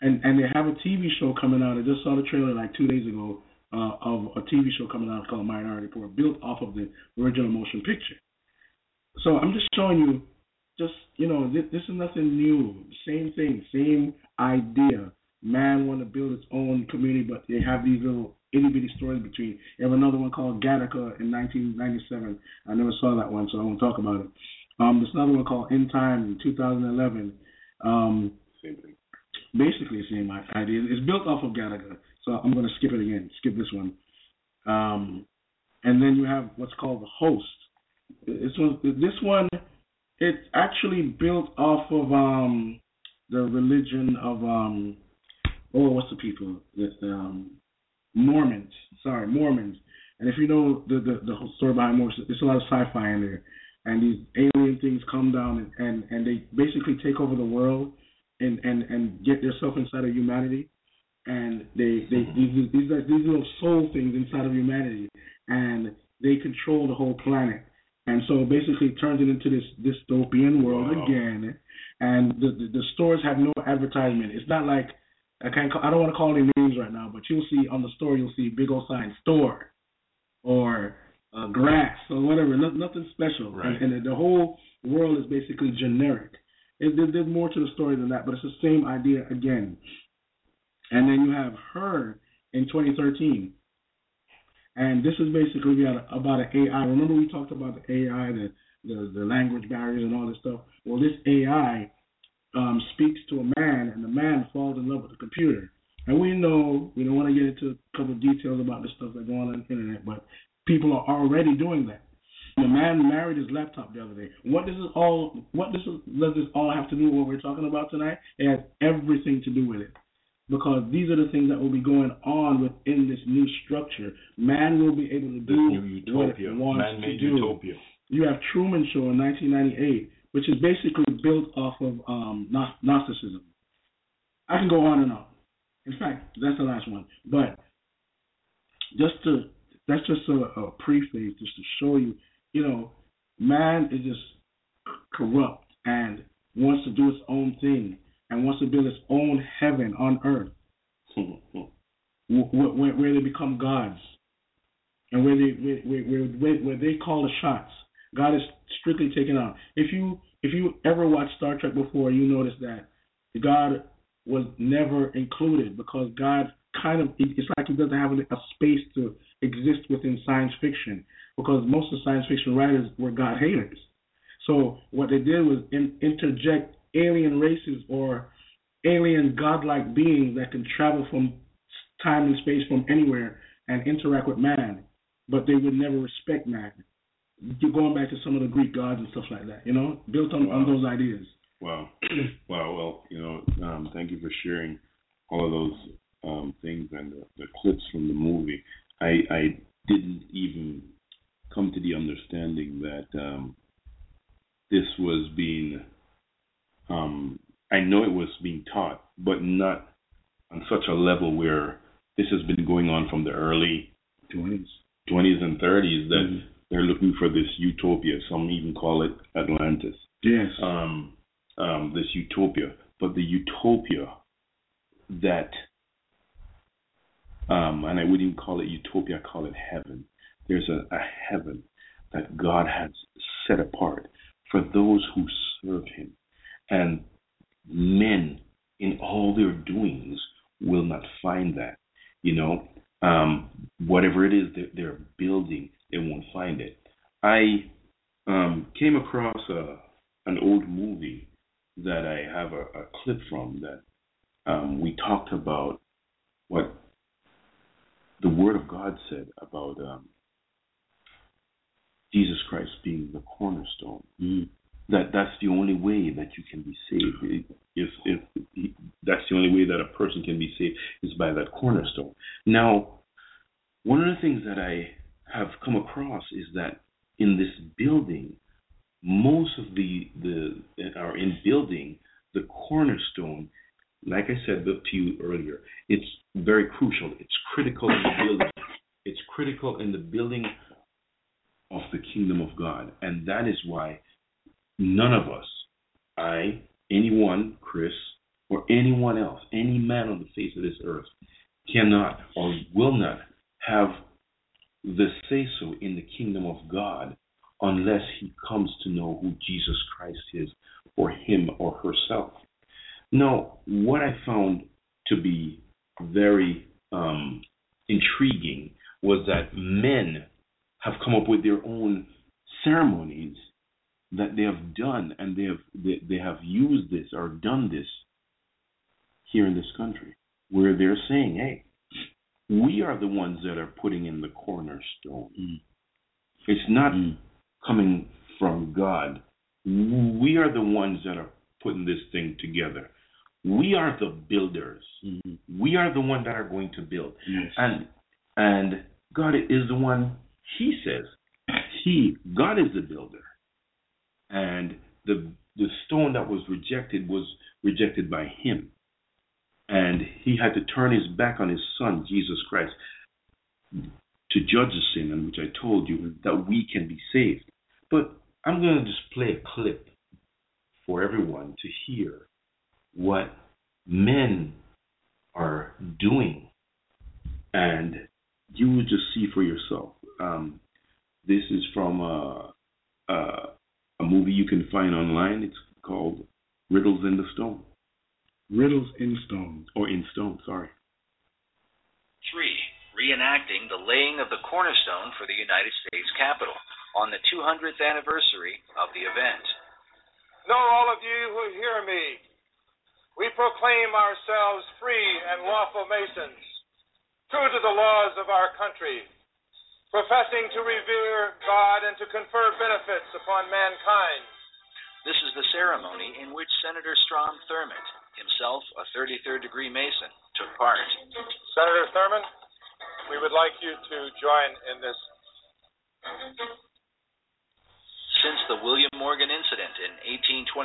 and and they have a TV show coming out. I just saw the trailer like two days ago uh, of a TV show coming out called Minority Report, built off of the original motion picture. So I'm just showing you, just you know, this, this is nothing new. Same thing, same idea. Man want to build its own community, but they have these little itty bitty stories between. You have another one called Gattaca in 1997. I never saw that one, so I won't talk about it. Um, there's another one called In Time in 2011. Um, same thing. Basically, the same idea. It's built off of Gattaca. So I'm going to skip it again. Skip this one. Um, and then you have what's called the host. This one, this one, it's actually built off of um, the religion of um, oh, what's the people? Um, Mormons. Sorry, Mormons. And if you know the the, the whole story behind Mormons, there's a lot of sci-fi in there. And these alien things come down and, and, and they basically take over the world and, and, and get themselves inside of humanity and they they mm-hmm. these these are these little soul things inside of humanity, and they control the whole planet. And so basically, it turns it into this dystopian world wow. again. And the, the the stores have no advertisement. It's not like I can't. Call, I don't want to call any names right now, but you'll see on the store you'll see big old sign store or uh, grass or whatever. No, nothing special. Right. And, and the whole world is basically generic. It, there's more to the story than that, but it's the same idea again. And then you have her in 2013. And this is basically about an AI. Remember we talked about the AI, the, the, the language barriers and all this stuff? Well, this AI um, speaks to a man, and the man falls in love with the computer. And we know, we don't want to get into a couple of details about the stuff that's going on on the internet, but people are already doing that. The man married his laptop the other day. What does this all? What does this, does this all have to do with what we're talking about tonight? It has everything to do with it because these are the things that will be going on within this new structure. Man will be able to do what it wants Man-made to do. utopia. You have Truman Show in 1998, which is basically built off of um, Gnosticism. I can go on and on. In fact, that's the last one. But just to that's just a, a preface, just to show you, you know, man is just corrupt and wants to do its own thing and wants to build its own heaven on earth, where, where, they become gods, and where they where, where, where they call the shots. God is strictly taken out. If you if you ever watched Star Trek before, you notice that God was never included because God kind of it's like he doesn't have a space to exist within science fiction because most of science fiction writers were God haters. So what they did was in, interject alien races or alien godlike beings that can travel from time and space from anywhere and interact with man, but they would never respect man. You're going back to some of the Greek gods and stuff like that, you know, built on, wow. on those ideas. Wow. wow. Well, you know, um, thank you for sharing all of those um, things and the, the clips from the movie. I, I didn't even come to the understanding that um, this was being. Um, I know it was being taught, but not on such a level where this has been going on from the early 20s, 20s and 30s that mm-hmm. they're looking for this utopia. Some even call it Atlantis. Yes. Um, um, this utopia, but the utopia that, um, and I wouldn't even call it utopia, I call it heaven. There's a, a heaven that God has set apart for those who serve Him. And men, in all their doings, will not find that. You know, um, whatever it is that they're building, they won't find it. I um, came across a, an old movie that I have a, a clip from that um, we talked about what the Word of God said about um, Jesus Christ being the cornerstone. Mm. That that's the only way that you can be saved. If if that's the only way that a person can be saved is by that cornerstone. Now, one of the things that I have come across is that in this building, most of the the are in building the cornerstone. Like I said to you earlier, it's very crucial. It's critical in the building. It's critical in the building of the kingdom of God, and that is why none of us, I, anyone, Chris, or anyone else, any man on the face of this earth, cannot or will not have the say so in the kingdom of God unless he comes to know who Jesus Christ is for him or herself. Now, what I found to be very um, intriguing was that men have come up with their own ceremonies that they have done, and they have they, they have used this or done this here in this country, where they're saying, "Hey, we are the ones that are putting in the cornerstone. Mm. It's not mm coming from God. We are the ones that are putting this thing together. We are the builders. Mm-hmm. We are the one that are going to build. Yes. And and God is the one he says. He God is the builder. And the the stone that was rejected was rejected by him. And he had to turn his back on his son, Jesus Christ, to judge the sin, and which I told you that we can be saved. But I'm going to just play a clip for everyone to hear what men are doing, and you will just see for yourself. Um, this is from a, a, a movie you can find online. It's called Riddles in the Stone. Riddles in Stone. Or in Stone, sorry. Three, reenacting the laying of the cornerstone for the United States Capitol on the 200th anniversary of the event. Know all of you who hear me, we proclaim ourselves free and lawful Masons, true to the laws of our country, professing to revere God and to confer benefits upon mankind. This is the ceremony in which Senator Strom Thurmond, himself a 33rd degree Mason, took part. Senator Thurmond, we would like you to join in this since the William Morgan incident in 1826,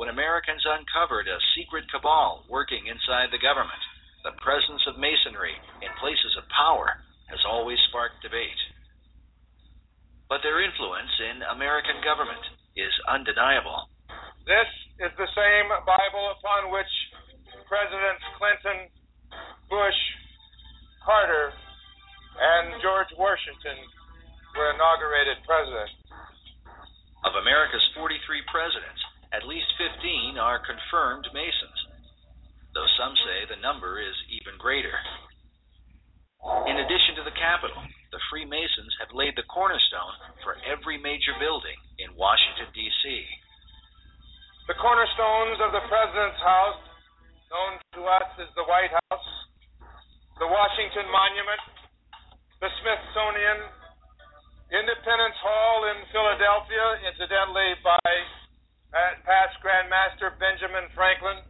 when Americans uncovered a secret cabal working inside the government. The presence of Masonry in places of power has always sparked debate. But their influence in American government is undeniable. This is the same Bible upon which Presidents Clinton, Bush, Carter, and George Washington were inaugurated president. Of America's 43 presidents, at least 15 are confirmed Masons, though some say the number is even greater. In addition to the Capitol, the Freemasons have laid the cornerstone for every major building in Washington, D.C. The cornerstones of the President's House, known to us as the White House, the Washington Monument, the Smithsonian, Independence Hall in Philadelphia, incidentally by past Grand Master Benjamin Franklin,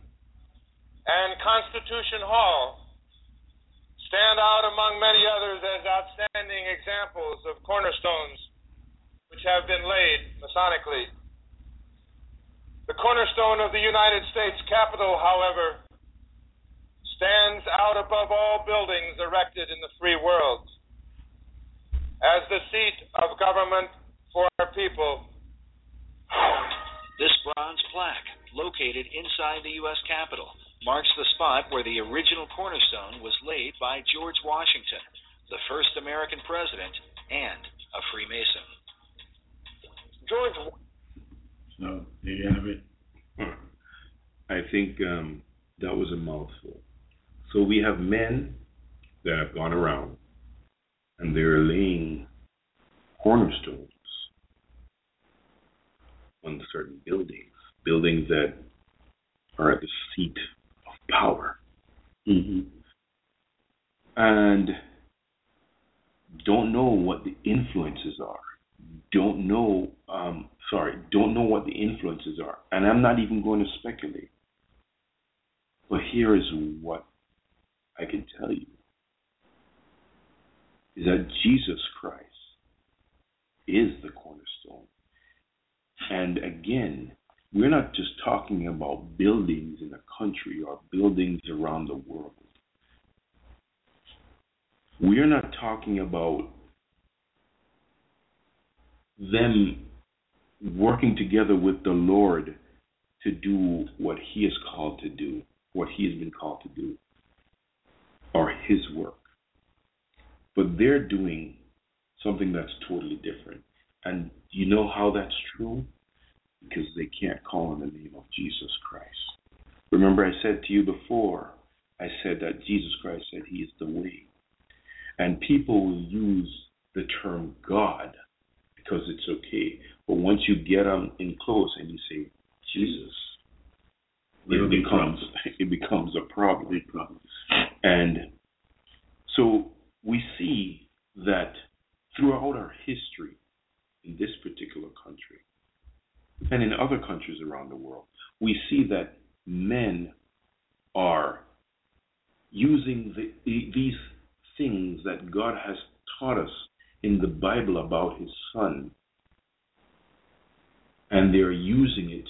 and Constitution Hall stand out among many others as outstanding examples of cornerstones which have been laid Masonically. The cornerstone of the United States Capitol, however, stands out above all buildings erected in the free world as the seat of government for our people. This bronze plaque, located inside the U.S. Capitol, marks the spot where the original cornerstone was laid by George Washington, the first American president and a Freemason. George. So there you have it. I think um, that was a mouthful. So we have men that have gone around and they're laying cornerstones on certain buildings, buildings that are at the seat of power. Mm-hmm. And don't know what the influences are. Don't know, um, sorry, don't know what the influences are. And I'm not even going to speculate. But here is what I can tell you is that Jesus Christ is the cornerstone. And again, we're not just talking about buildings in a country or buildings around the world. We're not talking about them working together with the Lord to do what He is called to do, what He has been called to do, or His work. But they're doing something that's totally different. And you know how that's true? because they can't call on the name of Jesus Christ. Remember, I said to you before, I said that Jesus Christ said he is the way. And people will use the term God because it's okay. But once you get them in close and you say Jesus, it becomes it becomes a problem. And so we see that throughout our history in this particular country, and in other countries around the world, we see that men are using the, these things that God has taught us in the Bible about His Son, and they're using it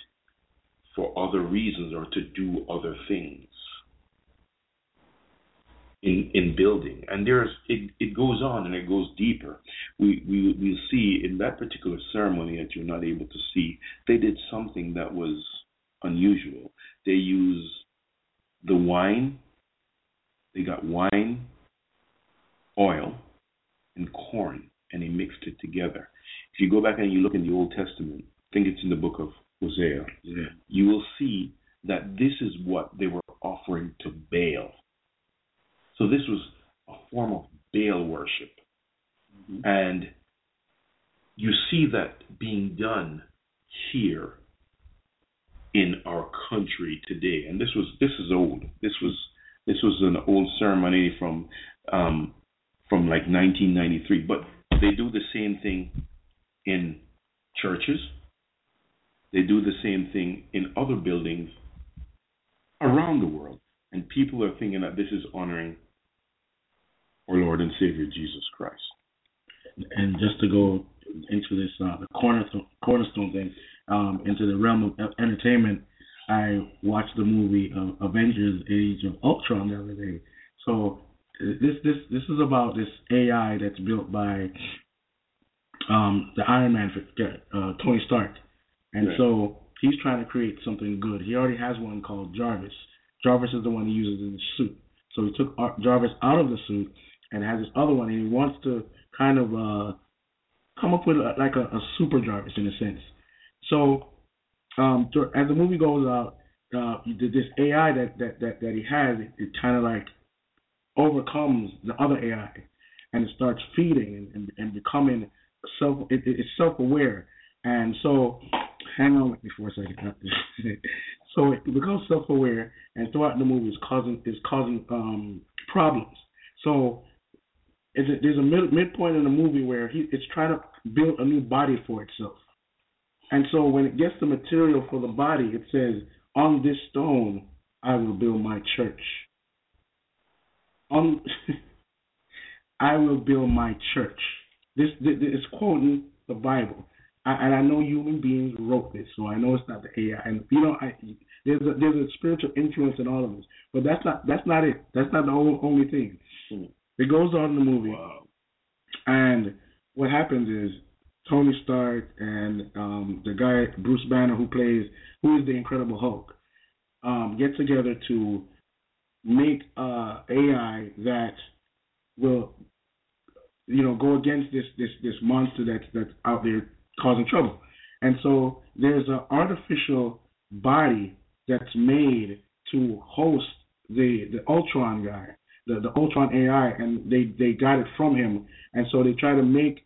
for other reasons or to do other things in in building. And there's it, it goes on and it goes deeper. We we we see in that particular ceremony that you're not able to see they did something that was unusual. They use the wine they got wine oil and corn and they mixed it together. If you go back and you look in the old testament i think it's in the book of hosea yeah. you will see that this is what they were offering to baal so this was a form of Baal worship. Mm-hmm. And you see that being done here in our country today. And this was this is old. This was this was an old ceremony from um, from like 1993. But they do the same thing in churches. They do the same thing in other buildings around the world. And people are thinking that this is honoring our Lord and Savior Jesus Christ. And just to go into this uh, the cornerstone, cornerstone thing, um, into the realm of entertainment, I watched the movie uh, Avengers: Age of Ultron the other day. So this this this is about this AI that's built by um, the Iron Man, uh, Tony Stark, and right. so he's trying to create something good. He already has one called Jarvis. Jarvis is the one he uses in the suit. So he took Jarvis out of the suit and has this other one, and he wants to kind of uh, come up with a, like a, a super Jarvis in a sense. So um, as the movie goes out, uh, this AI that that that, that he has, it, it kind of like overcomes the other AI, and it starts feeding and, and, and becoming self. It, it's self-aware, and so hang on with me for a second. so it becomes self-aware, and throughout the movie, is causing is causing um, problems. So is it, there's a mid, midpoint in the movie where he it's trying to build a new body for itself, And so when it gets the material for the body, it says, "On this stone I will build my church." On I will build my church. This, this is quoting the Bible, I, and I know human beings wrote this, so I know it's not the AI. And you know, I, there's a, there's a spiritual influence in all of this, but that's not that's not it. That's not the only, only thing. It goes on in the movie, and what happens is Tony Stark and um, the guy Bruce Banner who plays who is the Incredible Hulk um, get together to make uh, AI that will you know go against this this this monster that's that's out there causing trouble. And so there's an artificial body that's made to host the the Ultron guy, the the Ultron AI, and they they got it from him. And so they try to make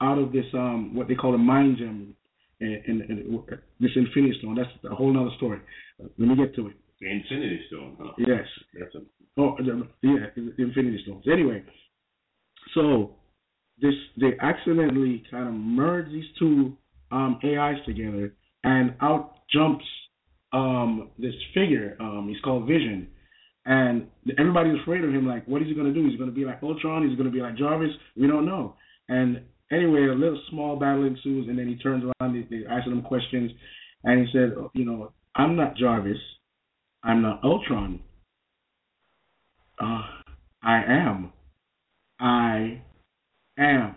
out of this um what they call a mind gem and, and, and this Infinity Stone. That's a whole other story. Let me get to it. The Infinity Stone. Huh? Yes. That's a Oh, the, yeah, the Infinity Stones. Anyway, so this they accidentally kind of merge these two um, AIs together, and out jumps um, this figure. Um, he's called Vision, and everybody's afraid of him. Like, what is he to do? He's to be like Ultron. He's to be like Jarvis. We don't know. And anyway, a little small battle ensues, and then he turns around. They, they ask him questions, and he said, "You know, I'm not Jarvis. I'm not Ultron. Uh, I am. I am."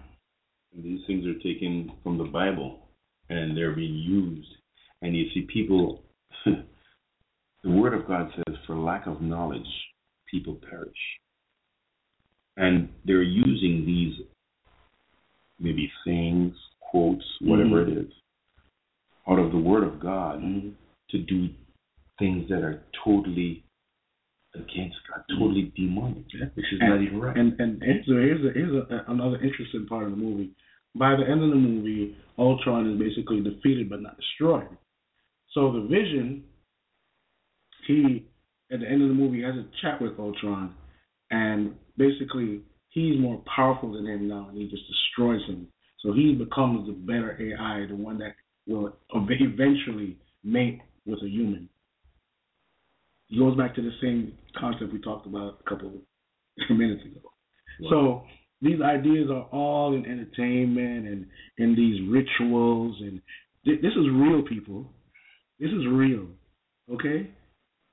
And these things are taken from the Bible and they're being used. And you see people, the Word of God says, for lack of knowledge, people perish. And they're using these maybe sayings, quotes, whatever Mhm. it is, out of the Word of God Mm-hmm. to do things that are totally against God, totally demonic, which is and, not even right. And and here's a, here's a, here's a, another interesting part of the movie. By the end of the movie, Ultron is basically defeated but not destroyed. So the Vision, he at the end of the movie has a chat with Ultron, and basically he's more powerful than him now, and he just destroys him. So he becomes the better AI, the one that will eventually mate with a human. It goes back to the same concept we talked about a couple of minutes ago. So these ideas are all in entertainment and in these rituals, and th- this is real, people. This is real, okay?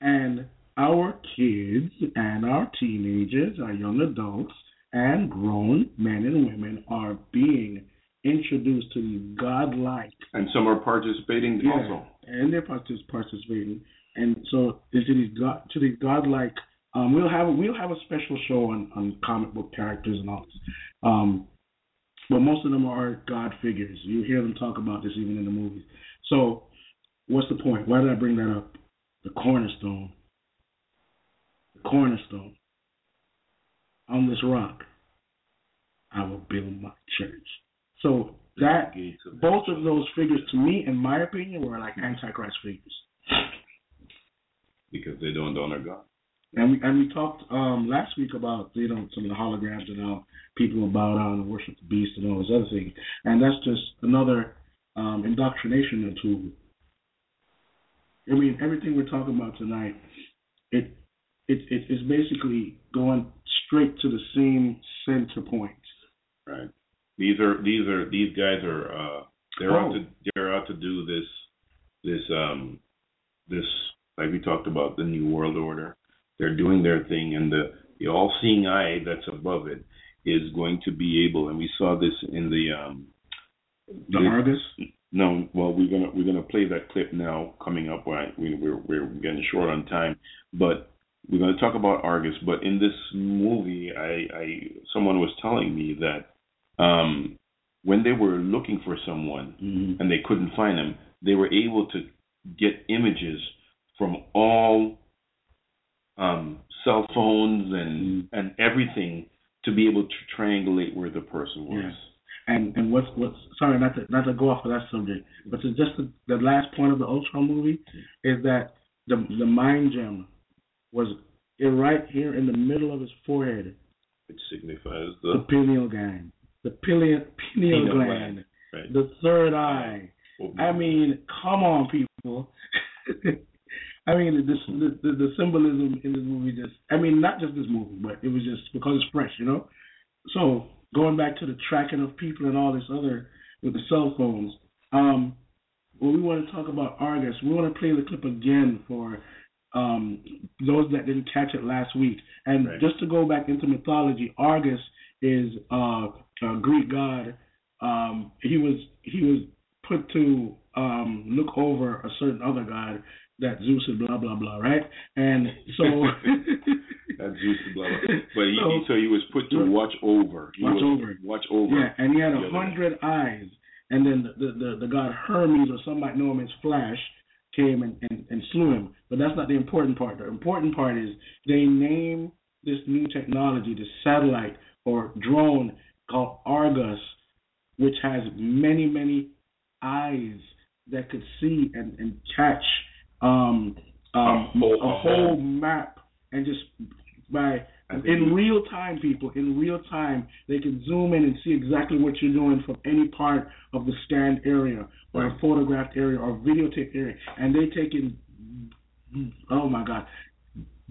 And our kids and our teenagers, our young adults, and grown men and women are being introduced to these godlike And some are participating yeah, also. and they're partic- participating. And so to these god to these godlike, um, we'll have we'll have a special show on, on comic book characters and all this. Um, but most of them are god figures. You hear them talk about this even in the movies. So what's the point? Why did I bring that up? The cornerstone. The cornerstone. On this rock, I will build my church. So that both of those figures, to me, in my opinion, were like antichrist figures. Because they don't honor God. And we and we talked um, last week about you know some of the holograms and how people will bow down and worship the beast and all those other things, and that's just another um, indoctrination tool. I mean, everything we're talking about tonight, it it it is basically going straight to the same center point. Right. These are these are these guys are uh they're out Oh. to they're out to do this this um this like we talked about the new world order. They're doing their thing and the the all seeing eye that's above it is going to be able and we saw this in the um The Argus? No, well we're gonna we're gonna play that clip now coming up right we we're we're getting short on time. But we're gonna talk about Argus, but in this movie I, I someone was telling me that um when they were looking for someone Mm-hmm. and they couldn't find them, they were able to get images from all um, cell phones and Mm-hmm. and everything to be able to triangulate where the person was. Yes. And and what's what's sorry not to not to go off of that subject, but to just the, the last point of the Ultron movie is that the the mind gem was right here in the middle of his forehead, It signifies the the pineal gland, the pineal pineal Pineal gland, gland, right. the third eye, I mean, come on, people. I mean, this, the, the the symbolism in this movie just. I mean, not just this movie, but it was just because it's fresh, you know. So going back to the tracking of people and all this other with the cell phones. Um, well, we want to talk about Argus. We want to play the clip again for um, those that didn't catch it last week. And Right. just to go back into mythology, Argus is uh, a Greek god. Um, he was he was put to um, look over a certain other god that Zeus and blah blah blah, right? And so That's Zeus and blah, blah. But he, So- he, so he was put to watch over. He Watch was, over. Watch over. Yeah, and he had a hundred eyes. And then the, the, the, the god Hermes, or some might know him as Flash, came and, and, and slew him. But that's not the important part. The important part is they name this new technology, the satellite or drone called Argus, which has many, many eyes that could see and, and catch um, um, A whole- a whole map and just by in real time, people in real time, they can zoom in and see exactly what you're doing from any part of the stand area or a photographed area or videotape area, and they take in oh my god,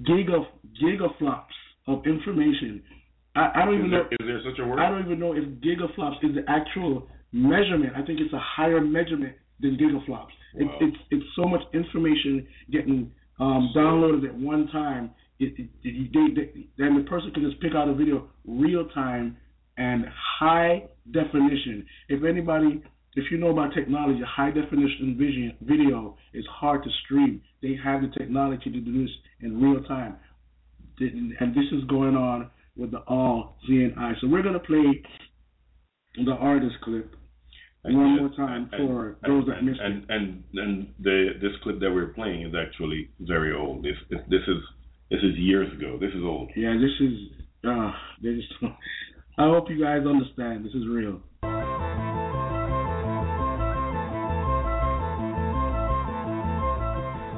giga gigaflops of information. I, I don't Is even there- know. is there such a word? I don't even know if gigaflops is the actual measurement. I think it's a higher measurement than gigaflops. flops. Wow. it's it's so much information getting um, downloaded at one time. It, it, it, they, they, then the person can just pick out a video real time and high definition. If anybody, if you know about technology, high definition vision, video is hard to stream. They have the technology to do this in real time, and this is going on with the all eye. So we're gonna play the artist clip one more time for those that missed and, and and the this clip that we're playing is actually very old. This this, this is this is years ago. This is old. Yeah, this is. Uh, they just. I hope you guys understand. This is real.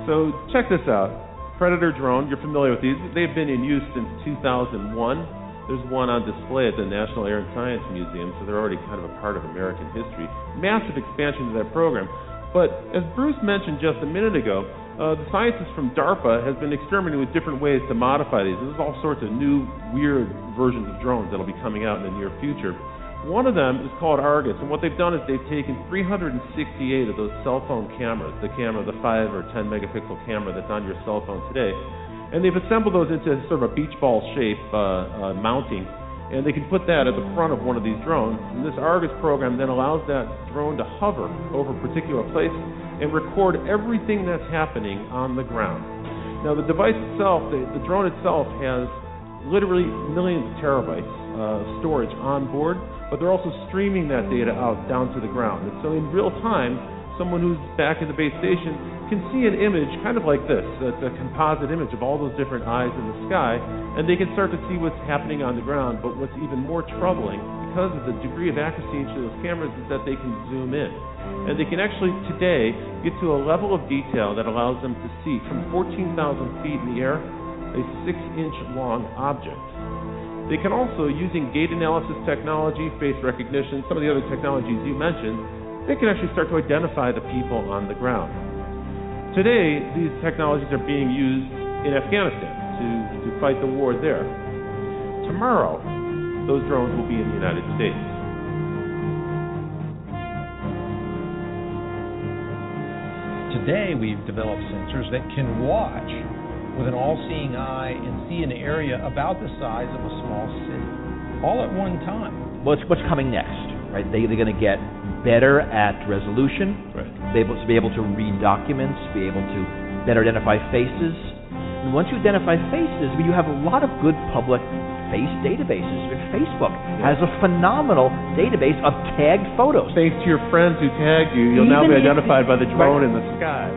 So check this out. Predator drone, you're familiar with these. They've been in use since 2001. There's one on display at the National Air and Science Museum, so they're already kind of a part of American history. Massive expansion to that program. But as Bruce mentioned just a minute ago, uh, the scientists from DARPA has been experimenting with different ways to modify these. There's all sorts of new, weird versions of drones that'll be coming out in the near future. One of them is called Argus, and what they've done is they've taken 368 of those cell phone cameras, the camera, the 5 or 10 megapixel camera that's on your cell phone today, and they've assembled those into sort of a beach ball shape uh, uh, mounting, and they can put that at the front of one of these drones. And this Argus program then allows that drone to hover over a particular place and record everything that's happening on the ground. Now, the device itself, the, the drone itself, has literally millions of terabytes uh, storage on board, but they're also streaming that data out down to the ground. And so, in real time, someone who's back at the base station can see an image kind of like this, a, a composite image of all those different eyes in the sky, and they can start to see what's happening on the ground. But what's even more troubling, because of the degree of accuracy each of those cameras, is that they can zoom in. And they can actually today get to a level of detail that allows them to see from 14,000 feet in the air a six inch long object. They can also, using gait analysis technology, face recognition, some of the other technologies you mentioned, they can actually start to identify the people on the ground. Today, these technologies are being used in Afghanistan to, to fight the war there. Tomorrow, those drones will be in the United States. Today, we've developed sensors that can watch with an all seeing eye and see an area about the size of a small city, all at one time. What's, what's coming next, right? They, they're going to get better at resolution, right. be able to be able to read documents, be able to better identify faces. And once you identify faces, you have a lot of good public face databases. Facebook has a phenomenal database of tagged photos. Thanks to your friends who tagged you, you'll now be identified by the drone Right. in the sky.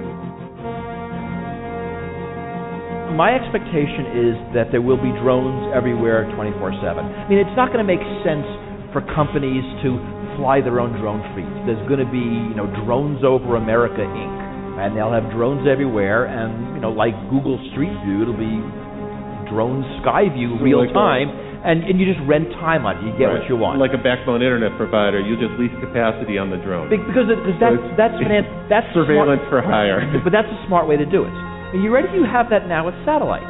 My expectation is that there will be drones everywhere 24 7. I mean, it's not going to make sense for companies to fly their own drone fleets. There's going to be, you know, Drones Over America Inc. And they'll have drones everywhere, and, you know, like Google Street View, it'll be drone sky view So real like time. and, and you just rent time on it. You get Right. what you want. Like a backbone internet provider, you just lease capacity on the drone. Be- because it, that's So that's that's the smart- surveillance for hire. but that's a smart way to do it. And you ready? You have that now with satellites.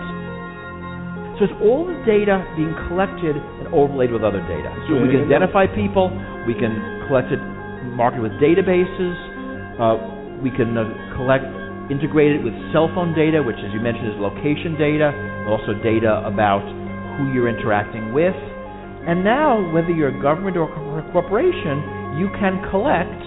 So it's all the data being collected and overlaid with other data. So we can identify people. We can collect it, market it with databases. Uh, we can uh, collect, integrate it with cell phone data, which, as you mentioned, is location data, also data about who you're interacting with. And now, whether you're a government or a corporation, you can collect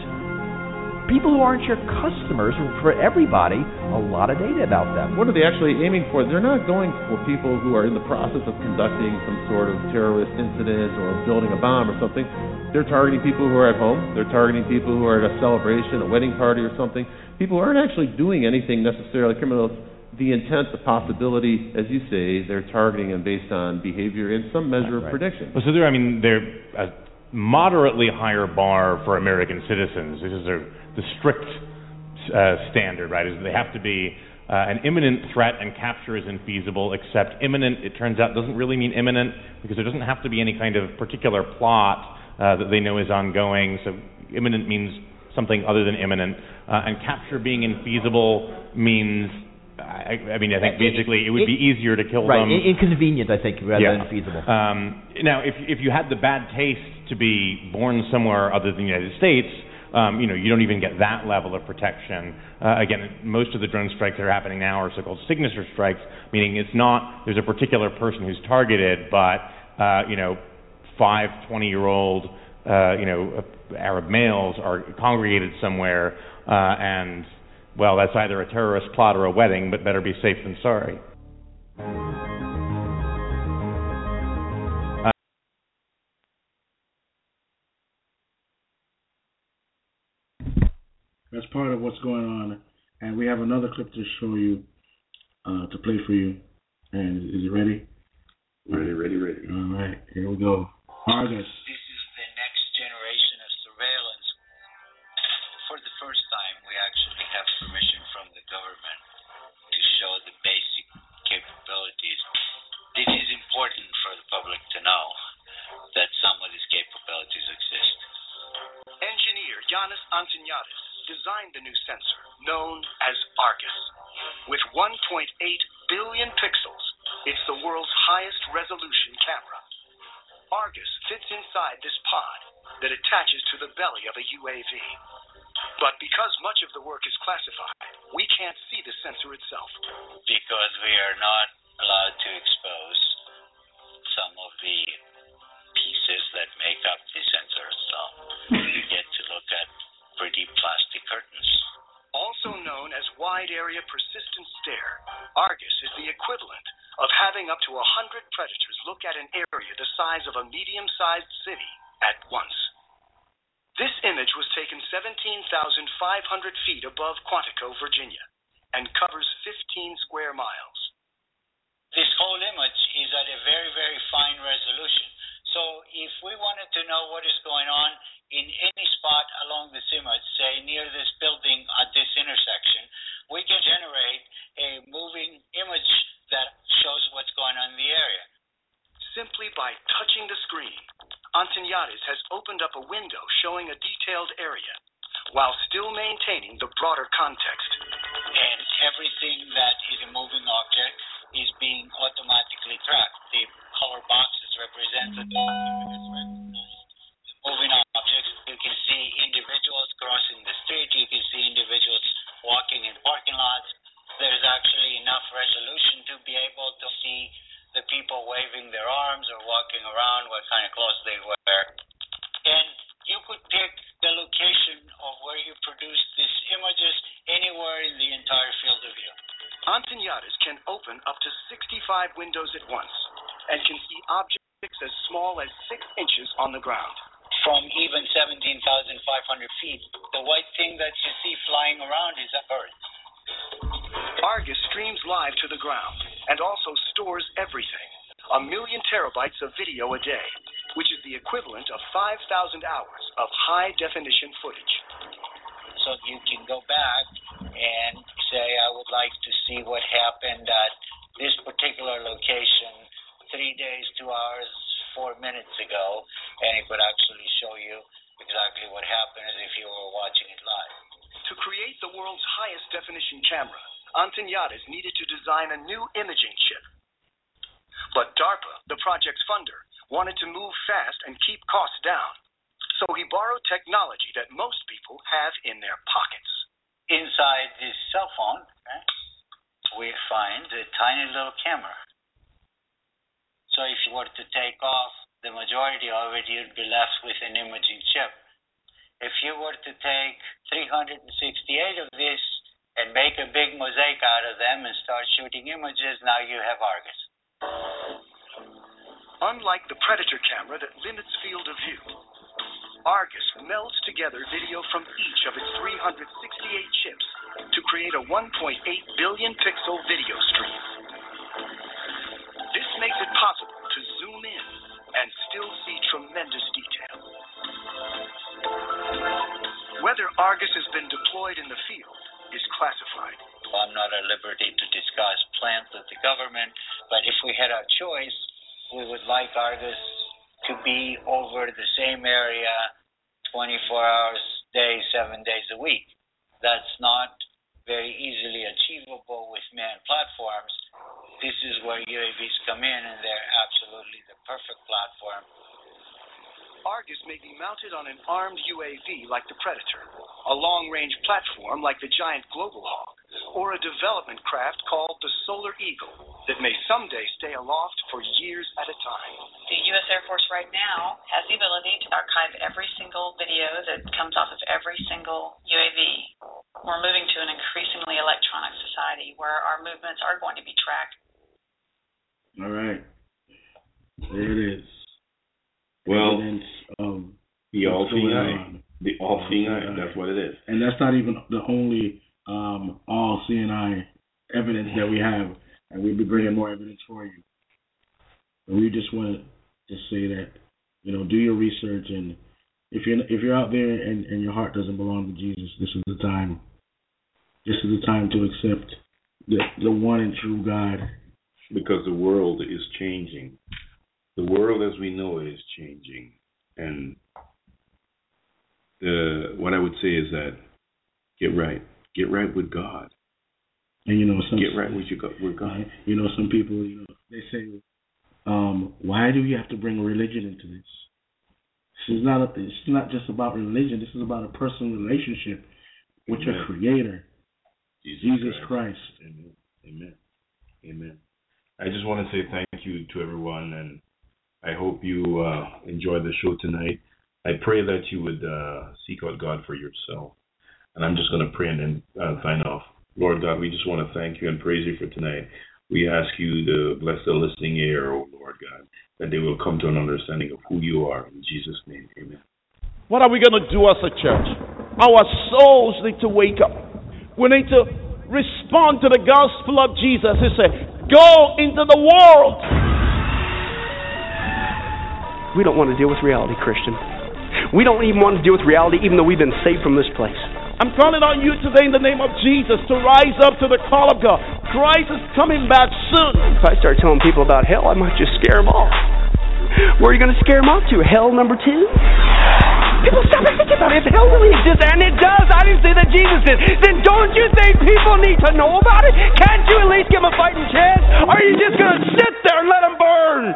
people who aren't your customers, for everybody, a lot of data about them. What are they actually aiming for? They're not going for people who are in the process of conducting some sort of terrorist incident or building a bomb or something. They're targeting people who are at home. They're targeting people who are at a celebration, a wedding party or something. People who aren't actually doing anything necessarily criminal. The intent, the possibility, as you say, they're targeting them based on behavior and some measure of prediction. Well, so there, I mean, they're a moderately higher bar for American citizens. This is a, the strict uh, standard, right? Is they have to be uh, an imminent threat and capture is infeasible, except imminent, it turns out, doesn't really mean imminent because there doesn't have to be any kind of particular plot uh, that they know is ongoing. So imminent means something other than imminent. Uh, and capture being infeasible means, I, I mean, I think basically it would be easier to kill right, them. in- inconvenient, I think, rather Yeah. than feasible. Um, now, if if you had the bad taste to be born somewhere other than the United States, um, you know, you don't even get that level of protection. Uh, again, most of the drone strikes that are happening now are so-called signature strikes, meaning it's not there's a particular person who's targeted, but uh, you know, five 20-year-old uh, you know Arab males are congregated somewhere, uh, and well, that's either a terrorist plot or a wedding, but better be safe than sorry. That's part of what's going on, and we have another clip to show you, uh, to play for you. And is it ready? Ready, ready, ready. All right, here we go. Argus. This is the next generation of surveillance. For the first time, we actually have permission from the government to show the basic capabilities. This is important for the public to know that some of these capabilities exist. Engineer Yanis Antoniades designed the new sensor, known as Argus. With 1.8 billion pixels, it's the world's highest resolution camera. Argus fits inside this pod that attaches to the belly of a UAV. But because much of the work is classified, we can't see the sensor itself. because we are not allowed to expose wide area persistent stare, Argus is the equivalent of having up to 100 predators look at an area the size of a medium sized city at once. This image was taken 17,500 feet above Quantico, Virginia, and covers 15 square miles. This whole image is at a very, very fine resolution. So if we wanted to know what is going on in any spot along this image, say near this video a day, which is the equivalent of 5,000 hours of high definition footage. So you can go back and say, I would like to see what happened at this particular location three days, two hours, four minutes ago, and it would actually show you exactly what happened as if you were watching it live. To create the world's highest definition camera, Antoniades needed to design a new imaging area 24 hours a day, seven days a week. That's not very easily achievable with manned platforms. This is where UAVs come in, and they're absolutely the perfect platform. Argus may be mounted on an armed UAV like the Predator, a long range platform like the giant Global Hawk, or a development craft called the Solar Eagle that may someday stay aloft for years at a time. The U.S. Air Force right now has the ability to archive every single video that comes off of every single UAV. We're moving to an increasingly electronic society where our movements are going to be tracked. All right. There it is. Well, Evidence of the all-seeing eye. The all-seeing eye. That's what it is. And that's not even the only um, all-seeing eye evidence that we have, and we'll be bringing more evidence for you. And we just want to say that you know do your research, and if you're if you're out there and, and your heart doesn't belong to Jesus, this is the time. This is the time to accept the the one and true God. Because the world is changing. The world as we know it is changing, and the what I would say is that get right, get right with God. And you know, some Get right with your God, with God. You know, some people, you know, they say, um, "Why do you have to bring religion into this?" This is not. A, it's not just about religion. This is about a personal relationship with your Creator, Jesus, Jesus Christ. Amen. Amen. Amen. I just want to say thank you to everyone, and I hope you uh, enjoyed the show tonight. I pray that you would uh, seek out God for yourself. And I'm just going to pray and then uh, sign off. Lord God, we just want to thank you and praise you for tonight. We ask you to bless the listening ear, oh Lord God, that they will come to an understanding of who you are. In Jesus' name, amen. What are we going to do as a church? Our souls need to wake up. We need to respond to the gospel of Jesus. He said, Go into the world. We don't want to deal with reality, Christian. We don't even want to deal with reality, even though we've been saved from this place. I'm calling on you today in the name of Jesus to rise up to the call of God. Christ is coming back soon. If I start telling people about hell, I might just scare them off. Where are you going to scare them off to? Hell number two? People stop and think about it. If hell really exists, and it does, I didn't say that Jesus did, then don't you think people need to know about it? Can't you at least give them a fighting chance? Or are you just going to sit there and let them burn?